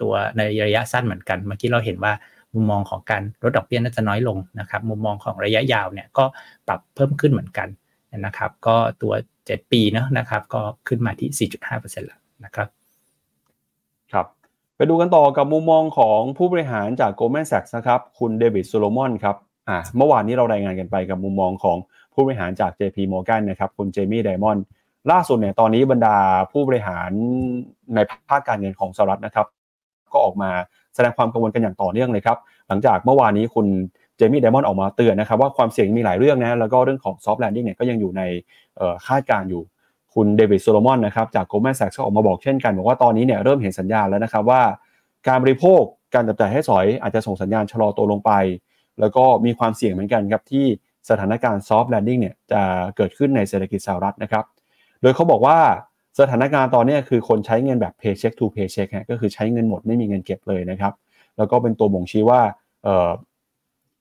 ตัวในระยะสั้นเหมือนกัน เมื่อกี้เราเห็นว่ามุมมองของการลดดอกเบี้ยน่าจะน้อยลงนะครับ มุมมองของระยะยาวเนี่ยก็ปรับเพิ่มขึ้นเหมือนกันนะครับ ก็ตัว 7 ปีนะนะครับ ก็ขึ้นมาที่ 4.5%แล้วนะครับ ครับ ไปดูกันต่อกับมุมมองของผู้บริหารจาก Goldman Sachs นะครับ คุณเดวิดโซโลมอนครับอ่าเมื่อวานนี้เรารายงานกันไปกับมุมมองของผู้บริหารจาก JP Morgan นะครับ คุณเจมี่ไดมอนด์ล่าสุดเนี่ยตอนนี้บรรดาผู้บริหารในภาคการเงินของสหรัฐนะครับ ก็ออกมาแสดงความกังวลกันอย่างต่อเนื่องเลยครับ หลังจากเมื่อวานนี้คุณเจมี่ไดมอนออกมาเตือนนะครับว่าความเสี่ยงมีหลายเรื่องนะแล้วก็เรื่องของ soft landing เนี่ยก็ยังอยู่ในคาดการณ์อยู่คุณเดวิดโซโลมอนนะครับจาก Goldman Sachs ก็ออกมาบอกเช่นกัน บอกว่าตอนนี้เนี่ยเริ่มเห็นสัญญาณแล้วนะครับว่า การบริโภคการจับจ่ายใช้สอยอาจจะส่งสัญญาณชะลอตัวลงไป แล้วก็มีความเสี่ยงเหมือนกันครับที่สถานการณ์ soft landing เนี่ยจะเกิดขึ้นในเศรษฐกิจสหรัฐนะครับโดยเขาบอกว่าสถานการณ์ตอนนี้คือคนใช้เงินแบบ paycheck to paycheck ก็คือใช้เงินหมดไม่มีเงินเก็บเลยนะครับแล้วก็เป็นตัวบ่งชี้ว่า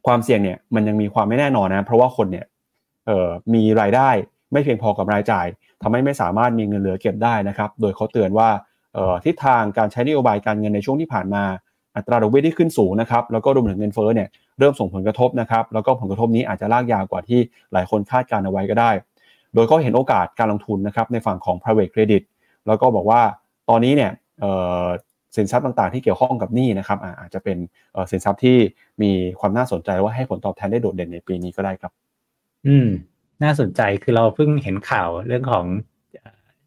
ความเสี่ยงเนี่ยมันยังมีความไม่แน่นอนนะ เพราะว่าคนเนี่ยมีรายได้ไม่เพียงพอกับรายจ่ายทำให้ไม่สามารถมีเงินเหลือเก็บได้นะครับ โดยเขาเตือนว่าทิศทางการใช้นโยบายการเงินในช่วงที่ผ่านมา อัตราดอกเบี้ยที่ขึ้นสูงนะครับ แล้วก็รวมถึงเงินเฟ้อเนี่ยเริ่มส่งผลกระทบนะครับ แล้วก็ผลกระทบนี้อาจจะลากยาวกว่าที่หลายคนคาดการเอาไว้ก็ได้ โดยก็เห็นโอกาสการลงทุนนะครับในฝั่งของ private credit แล้วก็บอกว่าตอนนี้เนี่ย สินทรัพย์ต่างๆ ที่เกี่ยวข้องกับหนี้นะครับอาจจะเป็นสินทรัพย์ที่มีความน่าสนใจว่าให้ผลตอบแทนได้โดดเด่นในปีนี้ก็ได้ครับ อืม น่าสนใจคือเราเพิ่งเห็นข่าวเรื่องของ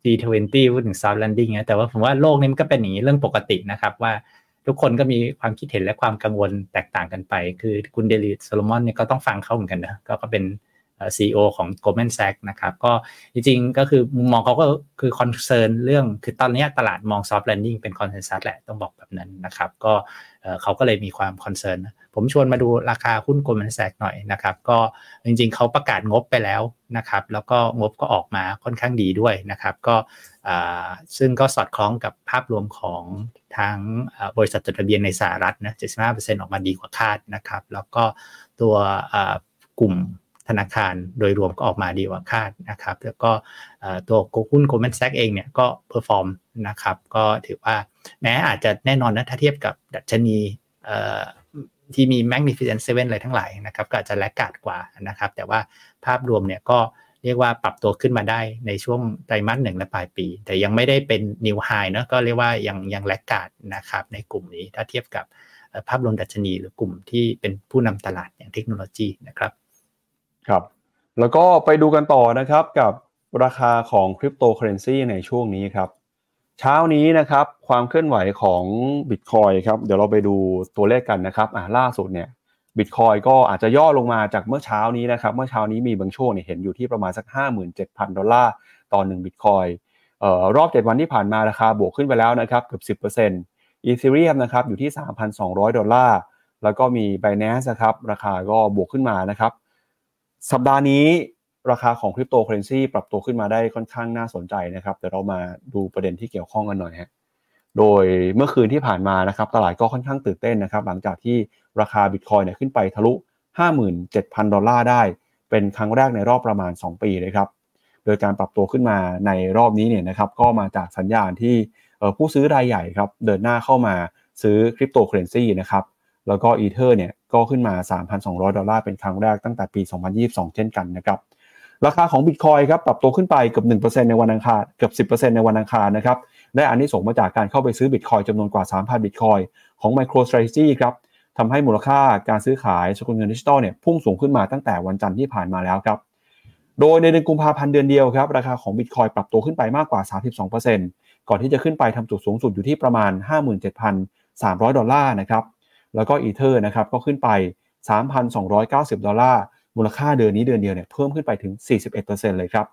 G20 พูดถึง soft landing นะแต่ว่าผมว่าโลกนี้มันก็เป็นอย่างนี้เรื่องปกตินะครับ ว่าทุกคนก็มีความคิดเห็นและความกังวลแตกต่างกันไป คือคุณเดวิดโซโลมอนเนี่ยก็ต้องฟังเขาเหมือนกันนะก็เป็น CEO ของ Goldman Sachs นะครับ ก็จริงๆ ก็คือมุมมองเขาก็คือ concern เรื่องคือตอนนี้ตลาดมอง soft landing เป็น consensus แหละต้องบอกแบบนั้นนะครับ ก็เขาก็เลยมีความ concern ผมชวนมาดูราคาหุ้น Goldman Sachs หน่อยนะครับ ก็จริงๆ เขาประกาศงบไปแล้วนะครับ แล้วก็งบก็ออกมาค่อนข้างดีด้วยนะครับ ก็ซึ่งก็สอดคล้องกับภาพรวมของทั้งบริษัทจดทะเบียนในสหรัฐนะ75%ออกมาดีกว่าคาดนะครับ แล้วก็ตัวกลุ่ม ธนาคารโดยรวมก็ออกมาดีกว่าคาดนะครับแล้วก็ตัวหุ้น Goldman Sachs เองเนี่ยก็ perform นะครับก็ถือว่าแม้อาจจะแน่นอนนะถ้าเทียบกับดัชนีที่มี Magnificent Seven อะไรทั้งหลายนะครับก็อาจจะ laggard กว่านะครับ แต่ว่าภาพรวมเนี่ยก็เรียกว่าปรับตัวขึ้นมาได้ในช่วงไตรมาสหนึ่งและปลายปี แต่ยังไม่ได้เป็นนิวไฮเนาะก็เรียกว่ายังยังแลกกาดนะครับในกลุ่มนี้ถ้าเทียบกับภาพรวมดัชนีหรือกลุ่มที่เป็นผู้นำตลาดอย่างเทคโนโลยีนะครับ ครับ แล้วก็ไปดูกันต่อนะครับกับราคาของคริปโตเคอเรนซีในช่วงนี้ครับ เช้านี้นะครับความเคลื่อนไหวของบิตคอยครับ เดี๋ยวเราไปดูตัวเลขกันนะครับอ่าล่าสุดเนี่ยบิตคอยก็อาจจะย่อลงมาจากเมื่อเช้านี้นะครับ เมื่อเช้านี้มีบางช่วงเนี่ยเห็นอยู่ที่ประมาณสัก 57,000 ดอลลาร์ต่อ1บิตคอยเอ่อรอบ 7 วันที่ผ่านมาราคาบวกขึ้นไปแล้วนะครับ เกือบ 10% Ethereum นะครับอยู่ที่ 3,200 ดอลลาร์ แล้วก็มี Binance นะครับ ราคาก็บวกขึ้นมานะครับ สัปดาห์นี้ราคาของคริปโตเคอเรนซีปรับตัวขึ้นมาได้ค่อนข้างน่าสนใจนะครับเดี๋ยวเรามาดูประเด็นที่เกี่ยวข้องกันหน่อยฮะโดยเมื่อคืนที่ผ่านมานะครับตลาดก็ค่อนข้างตื่นเต้นนะครับ หลังจากที่ราคาบิตคอยเนี่ยขึ้นไปทะลุ 57,000 ดอลลาร์ได้ เป็นครั้งแรกในรอบประมาณ 2 ปีเลยครับโดยการปรับตัวขึ้นมาในรอบนี้เนี่ยนะครับก็มาจากสัญญาณที่ผู้ซื้อรายใหญ่ครับเดินหน้าเข้ามาซื้อคริปโตเคอเรนซีนะครับ แล้วก็อีเทอร์เนี่ยก็ขึ้นมา 3,200 ดอลลาร์เป็นครั้งแรกตั้งแต่ปี 2022 เช่นกันนะครับราคาของ Bitcoin ครับปรับตัวขึ้นไปเกือบ 1%ในวันอังคารเกือบ10%ในวันอังคารนะครับได้อันนี้ส่งมาจากการเข้าไปซื้อ Bitcoin จำนวนกว่า 3,000 Bitcoin ของ MicroStrategy ครับทำให้มูลค่าการซื้อขายสกุลเงินดิจิตอลเนี่ยพุ่งสูงขึ้นมาตั้งแต่วันจันทร์ที่ผ่านมาแล้วครับโดยในเดือนกุมภาพันธ์เดือนเดียวครับราคาของ Bitcoin ปรับตัวขึ้นไปมากกว่า 32%ก่อนที่จะขึ้นไปทำจุดสูงสุดอยู่ที่ประมาณ 57,300 ดอลลาร์นะครับ แล้วก็อีเทอร์นะครับก็ขึ้นไป 3,290 ดอลลาร์ มูลค่าเดือนนี้เดือนเดียวเนี่ยเพิ่มขึ้นไปถึง 41%เลยครับ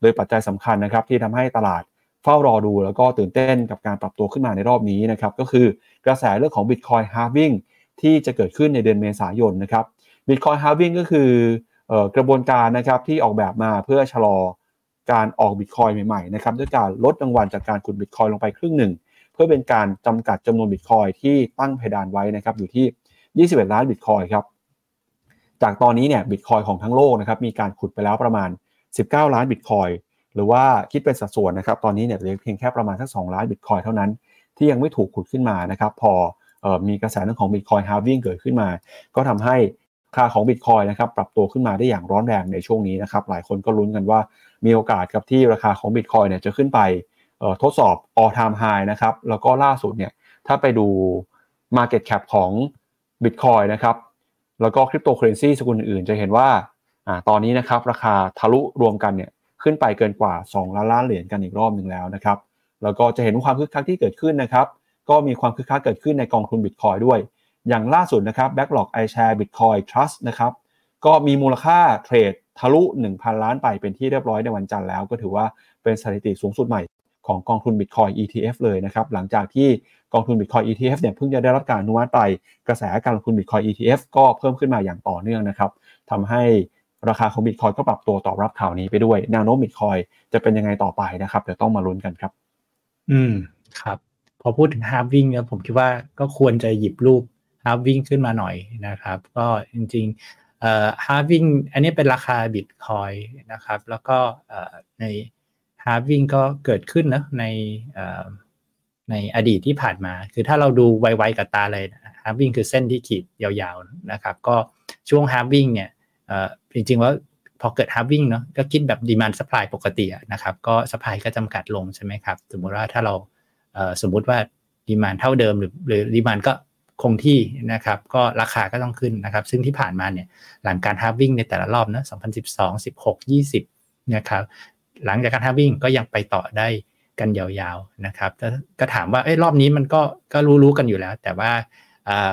โดยปัจจัยสำคัญนะครับที่ทำให้ตลาดเฝ้ารอดูแล้วก็ตื่นเต้นกับการปรับตัวขึ้นมาในรอบนี้นะครับก็คือกระแสเรื่องของ Bitcoin halving ที่จะเกิดขึ้นในเดือนเมษายนนะครับ Bitcoin halving ก็คือกระบวนการนะครับที่ออกแบบมาเพื่อชะลอการออกบิตคอยใหม่ๆนะครับด้วยการลดรางวัลจากการขุดบิตคอยลงไปครึ่งหนึ่ง เพื่อเป็นการจำกัดจำนวนบิตคอยที่ตั้งเพดานไว้นะครับอยู่ที่ 21 ล้านบิตคอยครับจากตอนนี้เนี่ยบิตคอยของทั้งโลกนะครับมีการขุดไปแล้วประมาณ 19 ล้านบิตคอยหรือว่าคิดเป็นสัดส่วนนะครับตอนนี้เนี่ยเหลือเพียงแค่ประมาณสัก 2 ล้านบิตคอยเท่านั้น ที่ยังไม่ถูกขุดขึ้นมานะครับพออมีกระแสเรื่องของบิตคอยฮาวิ่งเกิดขึ้นมา ก็ทำให้ค่าของบิตคอยนะครับปรับตัวขึ้นมาได้อย่างร้อนแรงในช่วงนี้นะครับหลายคนก็ลุ้นกันว่ามีโอกาสครับที่ราคาของบิตคอยเนี่ยจะขึ้นไป ทดสอบ all time high นะครับแล้วก็ล่าสุดเนี่ยถ้าไปดู market cap ของ Bitcoin นะครับแล้วก็คริปโตเคอเรนซีสกุลอื่นจะเห็นว่าอตอนนี้นะครับราคาทะลุรวมกันเนี่ยขึ้นไปเกินกว่า 2 ล้านล้านเหรียญกันอีกรอบหนึ่งแล้วนะครับแล้วก็จะเห็นความคึกคักที่เกิดขึ้นนะครับก็มีความคึกคักเกิดขึ้นในกองทุน Bitcoin ด้วย อย่างล่าสุดนะครับ Backlog iShare Bitcoin Trust นะครับก็มีมูลค่าเทรดทะลุ 1,000 ล้านไปเป็นที่เรียบร้อยในวันจันทร์แล้ว ก็ถือว่าเป็นสถิติสูงสุดใหม่ ของกองทุน Bitcoin ETF เลยนะครับหลังจากที่กองทุน Bitcoin ETF เนี่ยเพิ่งจะได้รับการอนุมัติไปกระแสการลงทุน Bitcoin ETF ก็เพิ่มขึ้นมาอย่างต่อเนื่องนะครับทำให้ราคาของ Bitcoin ก็ปรับตัวตอบรับข่าวนี้ไปด้วยแนวโน้ม Bitcoin จะเป็นยังไงต่อไปนะครับเดี๋ยวต้องมาลุ้นกันครับ อืมครับ พอพูดถึง halving เนี่ยผมคิดว่าก็ควรจะหยิบรูป halving ขึ้นมาหน่อยนะครับ ก็จริงๆเอ่อ halving อันนี้เป็นราคาบิตคอยนะครับ แล้วก็เอ่อใน halving ก็เกิดขึ้นนะในในอดีตที่ผ่านมา คือถ้าเราดูไวๆกับตาเลย halving คือเส้นที่ขีดยาวๆนะครับ ก็ช่วง halving เนี่ยจริงๆว่าพอเกิด halving เนาะก็คิดแบบ demand supply ปกตินะครับ ก็ supply ก็จำกัดลงใช่ไหมครับ สมมุติว่าถ้าเราสมมุติว่า demand เท่าเดิมหรือหรือ demand ก็คงที่นะครับ ก็ราคาก็ต้องขึ้นนะครับ ซึ่งที่ผ่านมาเนี่ยหลังการ halving ในแต่ละรอบนะ2012 16 20นะครับ หลังจากการ halving ก็ยังไปต่อได้กันยาวๆนะครับก็ถามว่าเอ้รอบนี้มันก็ก็รู้ๆกันอยู่แล้ว แต่ว่า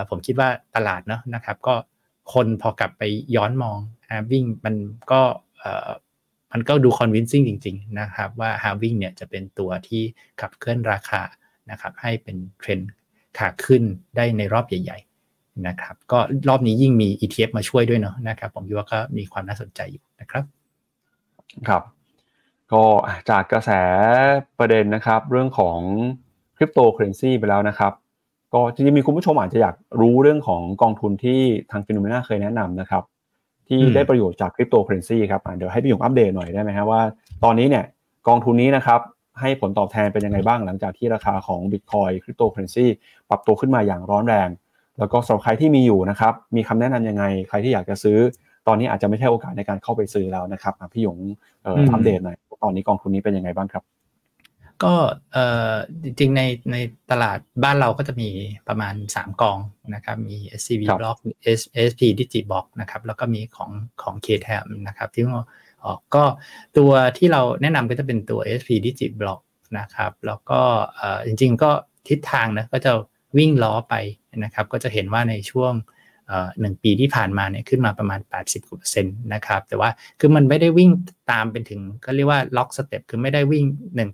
ผมคิดว่าตลาดเนาะนะครับ ก็คนพอกลับไปย้อนมอง halving มันก็มันก็ดู convincing จริง ๆ นะครับ ว่า halving เนี่ยจะเป็นตัวที่ขับเคลื่อนราคานะครับให้เป็นเทรนด์ขาขึ้นได้ในรอบใหญ่ ๆนะครับ ก็รอบนี้ยิ่งมี ETF มาช่วยด้วยเนาะนะครับ ผมคิดว่าก็มีความน่าสนใจอยู่นะครับ ครับ ก็จากกระแสประเด็นนะครับ เรื่องของคริปโตเคอร์เรนซีไปแล้วนะครับ ก็จริงๆมีคุณผู้ชมอาจจะอยากรู้เรื่องของกองทุนที่ทาง Finnomena เคยแนะนำนะครับ ที่ได้ประโยชน์จากคริปโตเคอร์เรนซีครับเดี๋ยวให้พี่หยงอัปเดตหน่อยได้ไหมครับว่าตอนนี้เนี่ยกองทุนนี้นะครับให้ผลตอบแทนเป็นยังไงบ้างหลังจากที่ราคาของ Bitcoin คริปโตเคอเรนซีปรับตัวขึ้นมาอย่างร้อนแรง แล้วก็สำหรับใครที่มีอยู่นะครับ มีคำแนะนํำยังไง ใครที่อยากจะซื้อ ตอนนี้อาจจะไม่ใช่โอกาสในการเข้าไปซื้อแล้วนะครับพี่หยงอัปเดตหน่อยตอนนี้กองทุนนี้เป็นยังไงบ้างครับ ก็เอ่อจริงๆในในตลาดบ้านเราก็จะมีประมาณ 3 กองนะครับ มี SCB Block SP Digiblock นะครับแล้วก็มีของของ KTM นะครับที่ออกก็ตัวที่เราแนะนำก็จะเป็นตัว SP Digiblock นะครับแล้วก็เอ่อจริงๆก็ทิศทางนะก็จะวิ่งล้อไปนะครับ ก็จะเห็นว่าในช่วง หนึ่งปีที่ผ่านมาเนี่ยขึ้นมาประมาณ 80%นะครับแต่ว่าคือมันไม่ได้วิ่งตามเป็นถึงก็เรียกว่าล็อกสเต็ปคือไม่ได้วิ่ง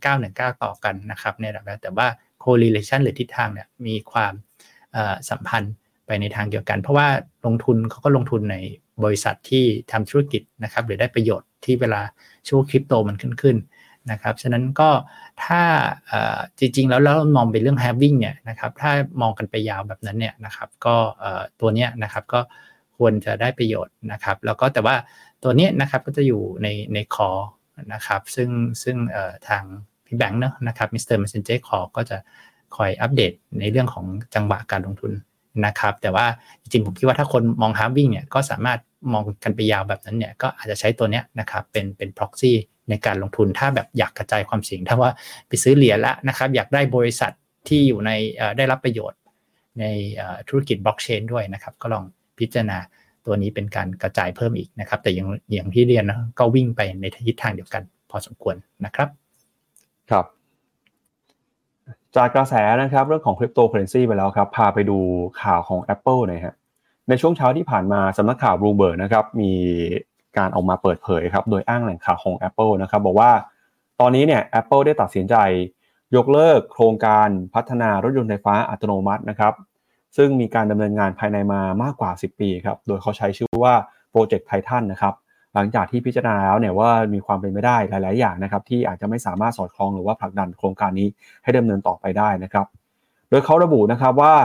1919 ต่อกันนะครับในระดับแต่ว่า correlation หรือทิศทางเนี่ยมีความสัมพันธ์ไปในทางเดียวกัน เพราะว่าลงทุนเขาก็ลงทุนในบริษัทที่ทำธุรกิจนะครับหรือได้ประโยชน์ที่เวลาช่วงคริปโตมันขึ้นขึ้น นะครับ ฉะนั้นก็ถ้าจริงๆ แล้วเรามองเป็นเรื่อง halving เนี่ยนะครับ ถ้ามองกันไปยาวแบบนั้นเนี่ยนะครับก็ตัวเนี้ยนะครับก็ควรจะได้ประโยชน์นะครับ แล้วก็แต่ว่าตัวนี้นะครับก็จะอยู่ในใน Call นะครับ ซึ่งซึ่งทางพี่แบงค์เนาะนะครับ Mr. Messenger Call ก็จะคอยอัปเดตในเรื่องของจังหวะการลงทุนนะครับ แต่ว่าจริงๆผมคิดว่าถ้าคนมอง having เนี่ยก็สามารถมองกันไปยาวแบบนั้นเนี่ยก็อาจจะใช้ตัวเนี้ยนะครับเป็นเป็น proxy ในการลงทุนถ้าแบบอยากกระจายความเสี่ยงถ้าว่าไปซื้อเหรียญละนะครับอยากได้บริษัทที่อยู่ในได้รับประโยชน์ในธุรกิจบล็อกเชนด้วยนะครับ ก็ลองพิจารณาตัวนี้เป็นการกระจายเพิ่มอีกนะครับ แต่อย่างอย่างที่เรียนนะก็วิ่งไปในทิศทางเดียวกัน พอสมควรนะครับ ครับ จากกระแสนะครับเรื่องของคริปโตเคอร์เรนซีไปแล้วครับ พาไปดูข่าวของ Apple หน่อยฮะในช่วงเช้าที่ผ่านมาสำนักข่าวบลูเบิร์กนะครับ มี การออกมาเปิดเผยครับโดยอ้างแหล่งข่าวของ Apple นะครับบอกว่าตอนนี้เนี่ย Apple ได้ตัดสินใจ ยกเลิกโครงการพัฒนารถยนต์ไฟฟ้าอัตโนมัตินะครับซึ่งมีการดำเนินงานภายในมามากกว่า 10 ปีครับโดยเขาใช้ชื่อว่าโปรเจกต์ไททันนะครับหลังจากที่พิจารณาแล้วเนี่ยว่ามีความเป็นไปได้หลาย ๆ อย่างนะครับที่อาจจะไม่สามารถสอดคล้องหรือว่าผลักดันโครงการนี้ให้ดำเนินต่อไปได้นะครับ โดยเขาระบุนะครับว่า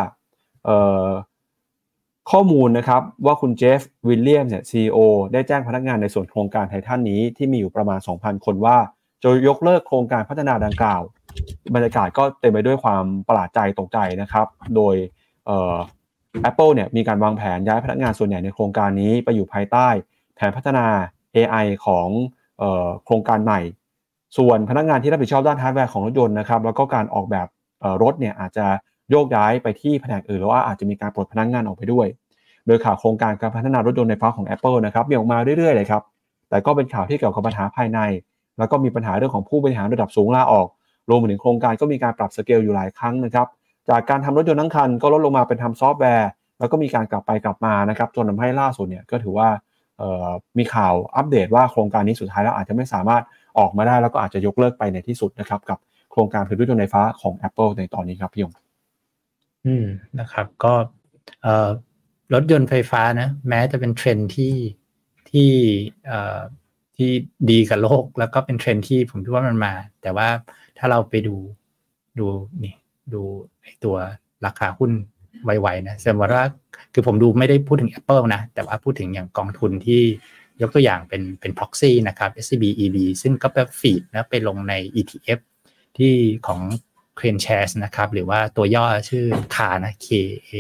ข้อมูลนะครับว่าคุณเจฟฟ์วิลเลียมเนี่ยซีอได้แจ้งพนักงานในส่วนโครงการไททันนี้ที่มีอยู่ประมาณ 2,000 คนว่าจะยกเลิกโครงการพัฒนาดังกล่าว บรรยากาศก็เต็มไปด้วยความประหลาดใจตกใจนะครับ โดยเอ่อ Apple เนี่ยมีการวางแผนย้ายพนักงานส่วนใหญ่ในโครงการนี้ไปอยู่ภายใต้ แผนพัฒนา AI ของออโครงการใหม่ ส่วนพนักงานที่รับผิดชอบด้านฮาร์ดแวร์ของรถยนต์นะครับแล้วก็การออกแบบรถเนี่ยอาจจะ โยกย้ายไปที่แผนกอื่นหรือว่าอาจจะมีการปลดพนักงานออกไปด้วย โดยข่าวโครงการการพัฒนารถยนต์ไฟฟ้าของ Apple นะครับมีออกมาเรื่อยๆเลยครับแต่ก็เป็นข่าวที่เกี่ยวกับปัญหาภายใน แล้วก็มีปัญหาเรื่องของผู้บริหารระดับสูงลาออกรวมถึงโครงการก็มีการปรับสเกลอยู่หลายครั้งนะครับจากการทำรถยนต์ทั้งคันก็ลดลงมาเป็นทำซอฟต์แวร์ แล้วก็มีการกลับไปกลับมานะครับจนทำให้ล่าสุดเนี่ยก็ถือว่ามีข่าวอัปเดตว่าโครงการนี้สุดท้ายแล้วอาจจะไม่สามารถออกมาได้แล้วก็อาจจะยกเลิกไปในที่สุดนะครับกับโครงการผลิตรถยนต์ไฟฟ้าของ Apple ในตอนนี้ครับพี่ยง อืมนะครับ ก็เอ่อรถยนต์ไฟฟ้านะ แม้จะเป็นเทรนด์ที่ที่เอ่อที่ดีกับโลก แล้วก็เป็นเทรนที่ผมคิดว่ามันมา แต่ว่าถ้าเราไปดูดูนี่ดูตัวราคาหุ้นไวๆนะสมมติว่าคือผมดูไม่ได้พูดถึง Apple นะ แต่ว่าพูดถึงอย่างกองทุนที่ยกตัวอย่างเป็นเป็น proxy นะครับ SCB EB ซึ่งก็ไปฟีดนะไปลงใน ETF ที่ของ c r a n Shares นะครับหรือว่าตัวย่อชื่อ k a นะ K A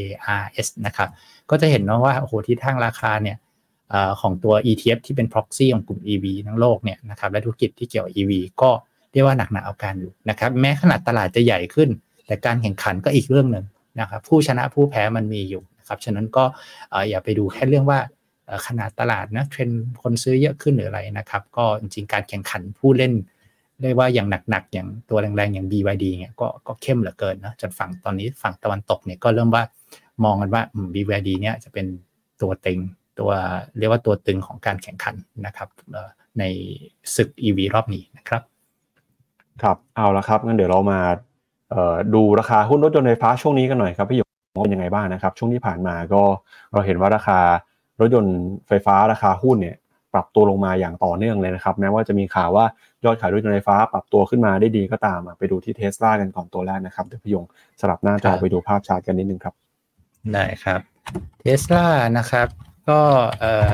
R S นะครับก็จะเห็นว่าโอ้โหที่ทางราคาเนี่ยของตัว ETF ที่เป็น proxy ของกลุ่ม EV ทั้งโลกเนี่ยนะครับและธุรกิจที่เกี่ยว EV ก็เรียกว่าหนักหนาเอาการอยู่นะครับแม้ขนาดตลาดจะใหญ่ขึ้น แต่การแข่งขันก็อีกเรื่องหนึ่งนะครับผู้ชนะผู้แพ้มันมีอยู่นะครับฉะนั้นก็อย่าไปดูแค่เรื่องว่าขนาดตลาดนะเทรนคนซื้อเยอะขึ้นหรืออะไรนะครับ ก็จริงๆการแข่งขันผู้เล่น เรียกว่าอย่างหนักๆ อย่างตัวแรงๆ อย่าง BYD เนี่ยก็ก็เข้มเหลือเกินนะจนฝั่งตอนนี้ฝั่งตะวันตกเนี่ยก็เริ่มว่ามองกันว่า BYD เนี่ยจะเป็นตัวเต็งตัวเรียกว่าตัวตึงของการแข่งขันนะครับในศึก EV รอบนี้นะครับครับเอาละครับงั้นเดี๋ยวเรามาดูราคาหุ้นรถยนต์ไฟฟ้าช่วงนี้กันหน่อยครับพี่หยกเป็นยังไงบ้างนะครับ ช่วงที่ผ่านมาก็เราเห็นว่าราคารถยนต์ไฟฟ้าราคาหุ้นเนี่ย ปรับตัวลงมาอย่างต่อเนื่องเลยนะครับ แม้ว่าจะมีข่าวว่ายอดขายรถยนต์ไฟฟ้า ปรับตัวขึ้นมาได้ดีก็ตามไปดูที่เทสลากันก่อนตัวแรกนะครับเดี๋ยวพี่ยงสลับหน้าจอไปดูภาพชาร์ตกันนิดนึงครับ ได้ครับเทสลานะครับ ก็เอ่อ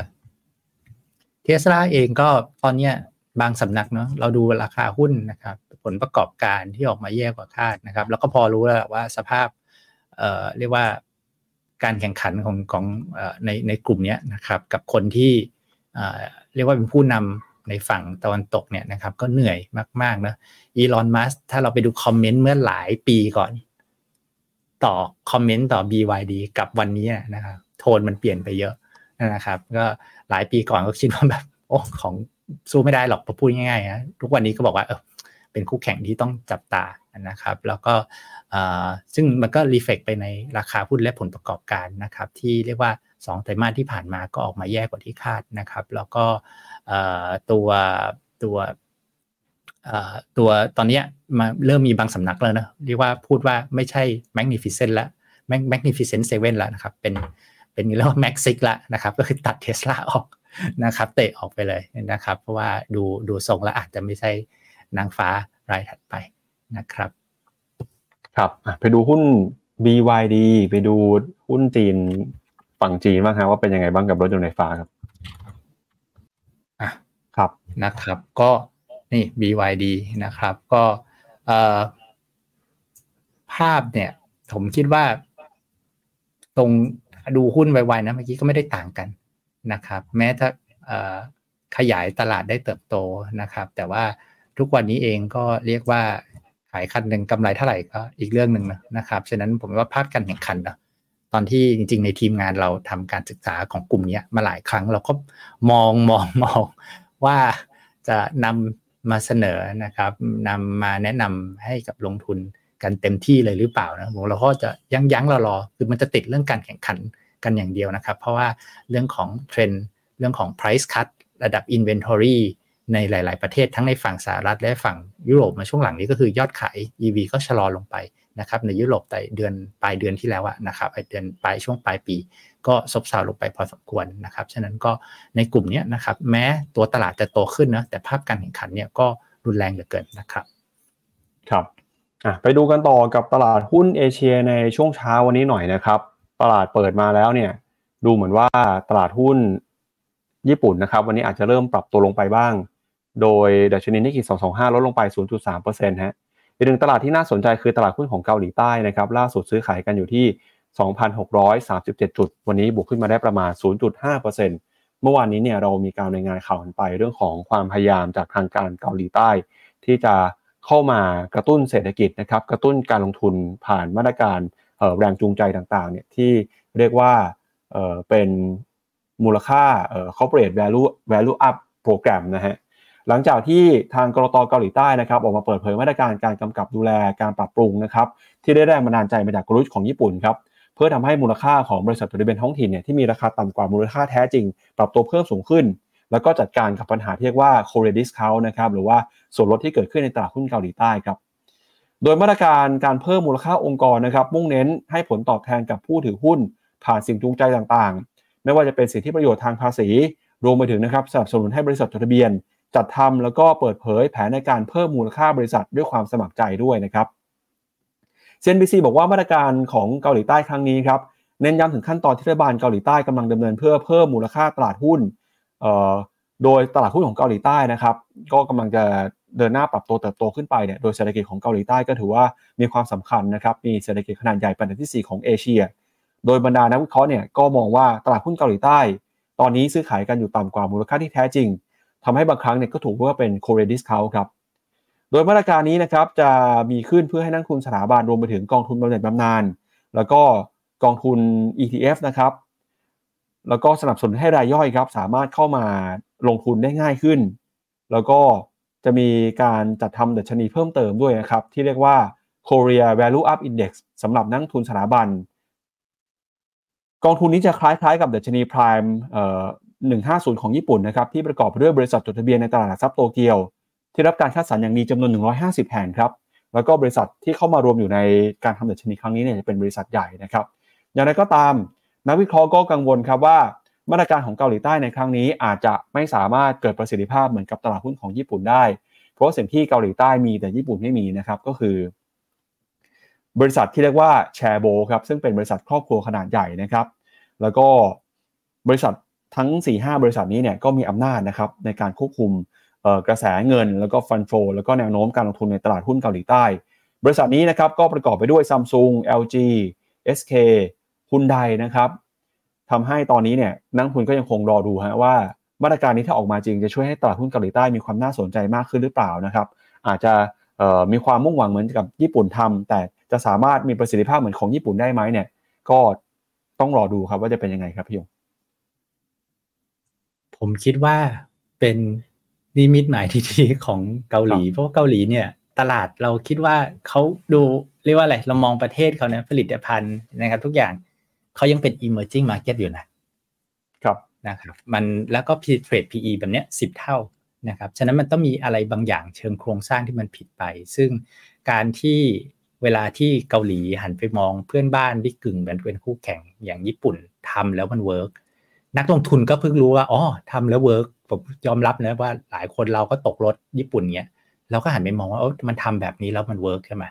เทสลาเองก็ตอนเนี้ยบางสำนักเนาะเราดูราคาหุ้นนะครับ ผลประกอบการที่ออกมาแย่กว่าคาดนะครับ แล้วก็พอรู้แล้วว่าสภาพเอ่อเรียกว่าการแข่งขันของของในในกลุ่มนี้นะครับ กับคนที่ เรียกว่าเป็นผู้นำในฝั่งตะวันตกเนี่ยนะครับก็เหนื่อยมากๆนะอีลอนมัสถ้าเราไปดูคอมเมนต์เมื่อหลายปีก่อน ต่อคอมเมนต์ต่อ BYD กับวันนี้นะครับโทนมันเปลี่ยนไปเยอะนะครับ ก็หลายปีก่อนก็คิดว่าแบบโอ้ของสู้ไม่ได้หรอกพอพูดง่ายๆนะทุกวันนี้ก็บอกว่าเออเป็นคู่แข่งที่ต้องจับตานะครับ แล้วก็ซึ่งมันก็รีเฟกไปในราคาหุ้นและผลประกอบการนะครับ ที่เรียกว่า 2ไตรมาสที่ผ่านมาก็ออกมาแย่กว่าที่คาดนะครับ แล้วก็ตัวตัวตัวตอนนี้มาเริ่มมีบางสำนักแล้วนะเรียกว่าพูดว่าไม่ใช่ magnificent ละ magnificent seven แล้วนะครับ เป็นเป็นเรียกว่า max six ละนะครับ ก็คือตัดเทสลาออกนะครับเตะออกไปเลยนะครับ เพราะว่าดูดูทรงแล้วอาจจะไม่ใช่นางฟ้ารายถัดไปนะครับ ครับไปดูหุ้น BYD ไปดูหุ้นจีน ฝั่งจีนบ้างครับว่าเป็นยังไงบ้างกับรถยนต์ไฟฟ้าครับอะครับนะครับ ก็นี่ BYD นะครับ ก็เอ่อภาพเนี่ย ผมคิดว่า ตรงดูหุ้นไวๆนะเมื่อกี้ก็ไม่ได้ต่างกันนะครับ แม้ถ้าขยายตลาดได้เติบโตนะครับ แต่ว่าทุกวันนี้เองก็เรียกว่าขายคันหนึ่งกำไรเท่าไหร่ก็อีกเรื่องหนึ่งนะครับ ฉะนั้นผมว่าภาพการแข่งขันนะ ตอนที่จริง ๆ ในทีมงานเราทำการศึกษาของกลุ่มนี้มาหลายครั้งเราก็มองมองมองว่าจะนำมาเสนอนะครับนำมาแนะนำให้กับลงทุนกันเต็มที่เลยหรือเปล่านะผมเราก็จะยั้งยั้งรอรอคือมันจะติดเรื่องการแข่งขันกันอย่างเดียวนะครับ เพราะว่าเรื่องของเทรนด์เรื่องของ price cut ระดับ inventory ในหลาย ๆ ประเทศทั้งในฝั่งสหรัฐและฝั่งยุโรปมาช่วงหลังนี้ก็คือยอดขาย EV ก็ชะลอลงไป นะครับในยุโรปแต่เดือนปลายเดือนที่แล้วนะครับไอเดือนปลายช่วงปลายปี ก็ซบเซาลงไปพอสมควรนะครับฉะนั้นก็ในกลุ่มนี้นะครับแม้ตัวตลาดจะโตขึ้นนะแต่ภาพการแข่งขันเนี่ยก็รุนแรงเหลือเกินนะครับครับไปดูกันต่อกับตลาดหุ้นเอเชียในช่วงเช้าวันนี้หน่อยนะครับ ตลาดเปิดมาแล้วเนี่ยดูเหมือนว่าตลาดหุ้นญี่ปุ่นนะครับ วันนี้อาจจะเริ่มปรับตัวลงไปบ้าง โดยดัชนีนิกเกิ225 ลดลงไป 0.3%ฮะ อีกหนึ่งตลาดที่น่าสนใจคือตลาดหุ้นของเกาหลีใต้นะครับล่าสุดซื้อขายกันอยู่ที่ 2,637 จุด วันนี้บวกขึ้นมาได้ประมาณ 0.5%เมื่อวานนี้เนี่ยเรามีการรายงานข่าวกันไปเรื่องของความพยายามจากทางการเกาหลีใต้ ที่จะเข้ามากระตุ้นเศรษฐกิจนะครับกระตุ้นการลงทุนผ่านมาตรการแรงจูงใจต่างๆเนี่ยที่เรียกว่าเป็นมูลค่า corporate value value up program นะฮะ หลังจากที่ทางกรตเกาหลีใต้นะครับออกมาเปิดเผยมาตรการการกำกับดูแลการปรับปรุงนะครับที่ได้แรงบันดาลใจมาจากกรุชของญี่ปุ่นครับเพื่อทำให้มูลค่าของบริษัทจดทะเบียนท้องถิ่นเนี่ยที่มีราคาต่ำกว่ามูลค่าแท้จริง ปรับตัวเพิ่มสูงขึ้น แล้วก็จัดการกับปัญหาที่เรียกว่า Korea discount นะครับหรือว่าส่วนลดที่เกิดขึ้นในตลาดหุ้นเกาหลีใต้ครับโดยมาตรการการเพิ่มมูลค่าองค์กรนะครับมุ่งเน้นให้ผลตอบแทนกับผู้ถือหุ้น ผ่านสิ่งจูงใจต่างๆ ไม่ว่าจะเป็นสิทธิประโยชน์ทางภาษี รวมไปถึงนะครับสนับสนุนให้บริษัทจดทะเบียน จัดทำแล้วก็เปิดเผยแผนในการเพิ่มมูลค่าบริษัทด้วยความสมัครใจด้วยนะครับ CNBC บอกว่ามาตรการของเกาหลีใต้ครั้งนี้ครับเน้นย้ำถึงขั้นตอนที่รัฐบาลเกาหลีใต้กำลังดำเนินเพื่อเพิ่มมูลค่าตลาดหุ้นโดยตลาดหุ้นของเกาหลีใต้นะครับ ก็กำลังจะเดินหน้าปรับตัวเติบโตขึ้นไปเนี่ยโดยเศรษฐกิจของเกาหลีใต้ก็ถือว่ามีความสำคัญนะครับมีเศรษฐกิจขนาดใหญ่เป็นอันดับที่ 4 ของเอเชีย โดยบรรดานักวิเคราะห์เนี่ยก็มองว่าตลาดหุ้นเกาหลีใต้ ตอนนี้ซื้อขายกันอยู่ต่ำกว่ามูลค่าที่แท้จริง ทำให้บางครั้งเนี่ยก็ถูกว่าเป็นโคเรดิสคาครับ โดยมาตรการนี้นะครับจะมีขึ้นเพื่อให้นักทุนสถาบันรวมไปถึงกองทุนบำเหน็จบำนาญแล้วก็กองทุน ETF นะครับ แล้วก็สนับสนุนให้รายย่อยครับ สามารถเข้ามาลงทุนได้ง่ายขึ้น แล้วก็จะมีการจัดทำดัชนีเพิ่มเติมด้วยนะครับ ที่เรียกว่า Korea Value Up Index สำหรับนักทุนสถาบัน กองทุนนี้จะคล้ายๆกับดัชนี Prime อ่อ 150 ของญี่ปุ่นนะครับที่ประกอบด้วยบริษัทจดทะเบียนในตลาดหลักทรัพย์โตเกียว ที่รับการคัดสรรอย่างดีจำนวน 150 แห่งครับแล้วก็บริษัทที่เข้ามารวมอยู่ในการทำดัชนีครั้งนี้เนี่ยจะเป็นบริษัทใหญ่นะครับ อย่างไรก็ตามนักวิเคราะห์ก็กังวลครับว่ามาตรการของเกาหลีใต้ในครั้งนี้อาจจะไม่สามารถเกิดประสิทธิภาพเหมือนกับตลาดหุ้นของญี่ปุ่นได้ เพราะสิ่งที่เกาหลีใต้มีแต่ญี่ปุ่นไม่มีนะครับก็คือ บริษัทที่เรียกว่าแชโบครับซึ่งเป็นบริษัทครอบครัวขนาดใหญ่นะครับ แล้วก็บริษัท ทั้ง 4-5 บริษัทนี้เนี่ยก็มีอำนาจนะครับในการควบคุมกระแสเงิน แล้วก็ฟันโฟแล้วก็แนวโน้มการลงทุนในตลาดหุ้นเกาหลีใต้ บริษัทนี้นะครับก็ประกอบไปด้วย Samsung LG SK ฮุนไดนะครับทำให้ตอนนี้เนี่ยนักทุนก็ยังคงรอดูฮะว่ามาตรการนี้ถ้าออกมาจริงจะช่วยให้ตลาดหุ้นเกาหลีใต้มีความน่าสนใจมากขึ้นหรือเปล่านะครับ อาจจะมีความมุ่งหวังเหมือนกับญี่ปุ่นทำแต่จะสามารถมีประสิทธิภาพเหมือนของญี่ปุ่นได้ไหมเนี่ยก็ต้องรอดูครับว่าจะเป็นยังไงครับพี่ยง ผมคิดว่าเป็นนิมิตหมายที่ดีของเกาหลี เพราะเกาหลีเนี่ย ตลาดเราคิดว่าเขาดูเรียกว่าอะไร เรามองประเทศเขาเนี่ยผลิตภัณฑ์นะครับ ทุกอย่างเขายังเป็น emerging market อยู่นะครับนะครับ มันแล้วก็ trade PE แบบเนี้ยสิบเท่านะครับ ฉะนั้นมันต้องมีอะไรบางอย่างเชิงโครงสร้างที่มันผิดไป ซึ่งการที่เวลาที่เกาหลีหันไปมองเพื่อนบ้านที่กึ่งเป็นคู่แข่งอย่างญี่ปุ่นทำแล้วมันเวิร์ก นักลงทุนก็เพิ่งรู้ว่าอ๋อทำแล้วเวิร์กผมยอมรับนะว่าหลายคนเราก็ตกรถญี่ปุ่นเนี้ยเราก็หันไปมองว่ามันทำแบบนี้แล้วมันเวิร์กใช่ไหม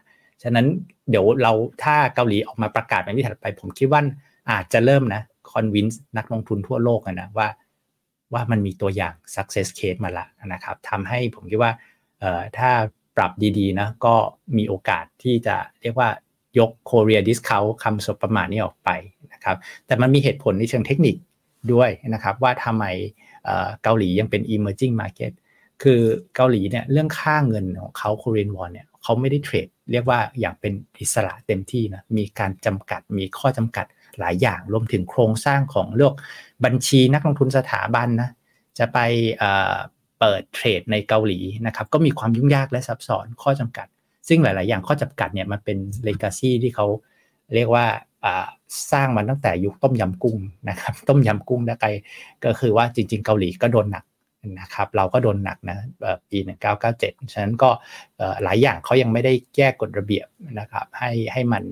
ฉะนั้นเดี๋ยวเราถ้าเกาหลีออกมาประกาศในที่ถัดไป ผมคิดว่าอาจจะเริ่มนะ convince นักลงทุนทั่วโลกนะว่า ว่ามันมีตัวอย่าง success case มาละนะครับทำให้ผมคิดว่าถ้าปรับดีๆนะก็มีโอกาสที่จะเรียกว่ายก Korea discount คำสบประมาทนี้ออกไปนะครับแต่มันมีเหตุผลในเชิงเทคนิค ด้วยนะครับว่าทำไมเกาหลียังเป็น emerging market คือเกาหลีเนี่ยเรื่องค่าเงินของเขา Korean won เนี่ยเขาไม่ได้เทรดเรียกว่าอย่างเป็นอิสระเต็มที่นะมีการจำกัดมีข้อจำกัดหลายอย่างรวมถึงโครงสร้างของเรื่องบัญชีนักลงทุนสถาบันนะจะไปเปิดเทรดในเกาหลีนะครับก็มีความยุ่งยากและซับซ้อนข้อจำกัด ซึ่งหลาย ๆ อย่างข้อจำกัดเนี่ยมันเป็นเลกาซีที่เขาเรียกว่า สร้างมันตั้งแต่ยุคต้มยำกุ้งนะครับ ต้มยำกุ้งนะไกก็คือว่าจริง ๆ เกาหลีก็โดนหนักนะครับเราก็โดนหนักนะปี 1997 ฉะนั้นก็หลายอย่างเขายังไม่ได้แก้กฎระเบียบนะครับให้ให้มัน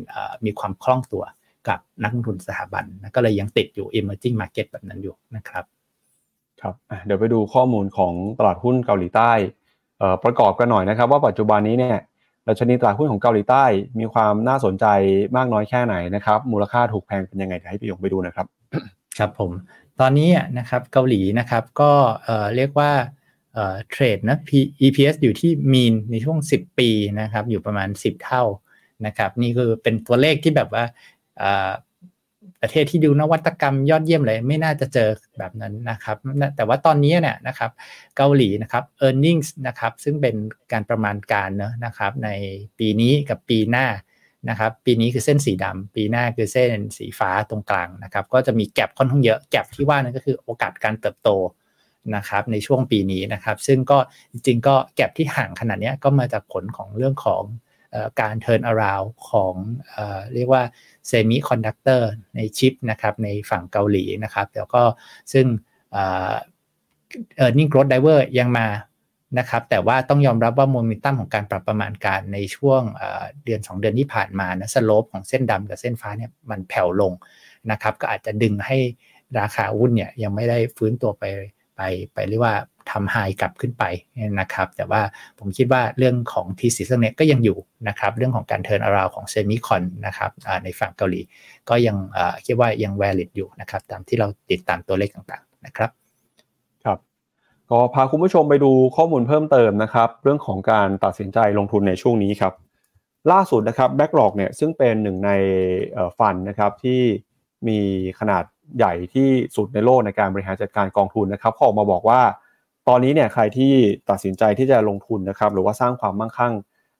มีความคล่องตัวกับนักลงทุนสถาบันนะก็เลยยังติดอยู่ emerging market แบบนั้นอยู่นะครับครับเดี๋ยวไปดูข้อมูลของตลาดหุ้นเกาหลีใต้ประกอบกันหน่อยนะครับ ว่าปัจจุบันนี้เนี่ย ดัชนีตลาดหุ้นของเกาหลีใต้มีความน่าสนใจมากน้อยแค่ไหนนะครับ มูลค่าถูกแพงเป็นยังไงให้พี่ยงไปดูนะครับ ครับผม ตอนนี้นะครับเกาหลีนะครับก็เรียกว่าเทรดนะ EPS อยู่ที่มีนในช่วง 10 ปีนะครับอยู่ประมาณ 10 เท่านะครับนี่คือเป็นตัวเลขที่แบบว่า ประเทศที่ดูนวัตกรรมยอดเยี่ยมเลยไม่น่าจะเจอแบบนั้นนะครับ แต่ว่าตอนนี้เนี่ยนะครับเกาหลีนะครับ e a r n i n g นะครับซึ่งเป็นการประมาณการเนอะนะครับในปีนี้กับปีหน้านะครับปีนี้คือเส้นสีดำปีหน้าคือเส้นสีฟ้าตรงกลางนะครับก็จะมีแก็บค่อนข้างเยอะแก็บที่ว่านั่นก็คือโอกาสการเติบโตนะครับในช่วงปีนี้นะครับ ซึ่งก็จริงๆก็แก็บที่ห่างขนาดนี้ก็มาจากผลของเรื่องของการ turn around ของเรียกว่า เซมิคอนดักเตอร์ในชิปนะครับในฝั่งเกาหลีนะครับแล้วก็ซึ่ง earnings growth driver ยังมานะครับแต่ว่าต้องยอมรับว่าโมเมนตัมของการปรับประมาณการในช่วงเดือน 2 เดือนที่ผ่านมานะ slope ของเส้นดำกับเส้นฟ้าเนี่ยมันแผ่วลงนะครับก็อาจจะดึงให้ราคาหุ้นเนี่ยยังไม่ได้ฟื้นตัวไปไปไปเรียกว่า ทำ high กลับขึ้นไปนะครับ แต่ว่าผมคิดว่าเรื่องของ thesis เนี้ยก็ยังอยู่นะครับ เรื่องของการ turnaround ของ semicon นะครับในฝั่งเกาหลี ก็ยังคิดว่ายัง valid อยู่นะครับ ตามที่เราติดตามตัวเลขต่างๆนะครับ ครับ ก็พาคุณผู้ชมไปดูข้อมูลเพิ่มเติมนะครับ เรื่องของการตัดสินใจลงทุนในช่วงนี้ครับ ล่าสุดนะครับ BlackRock เนี่ยซึ่งเป็นหนึ่งใน fund นะครับที่มีขนาดใหญ่ที่สุดในโลกในการบริหารจัดการกองทุนนะครับเขาออกมาบอกว่า ตอนนี้เนี่ยใครที่ตัดสินใจที่จะลงทุนนะครับหรือว่าสร้างความมั่งคั่ง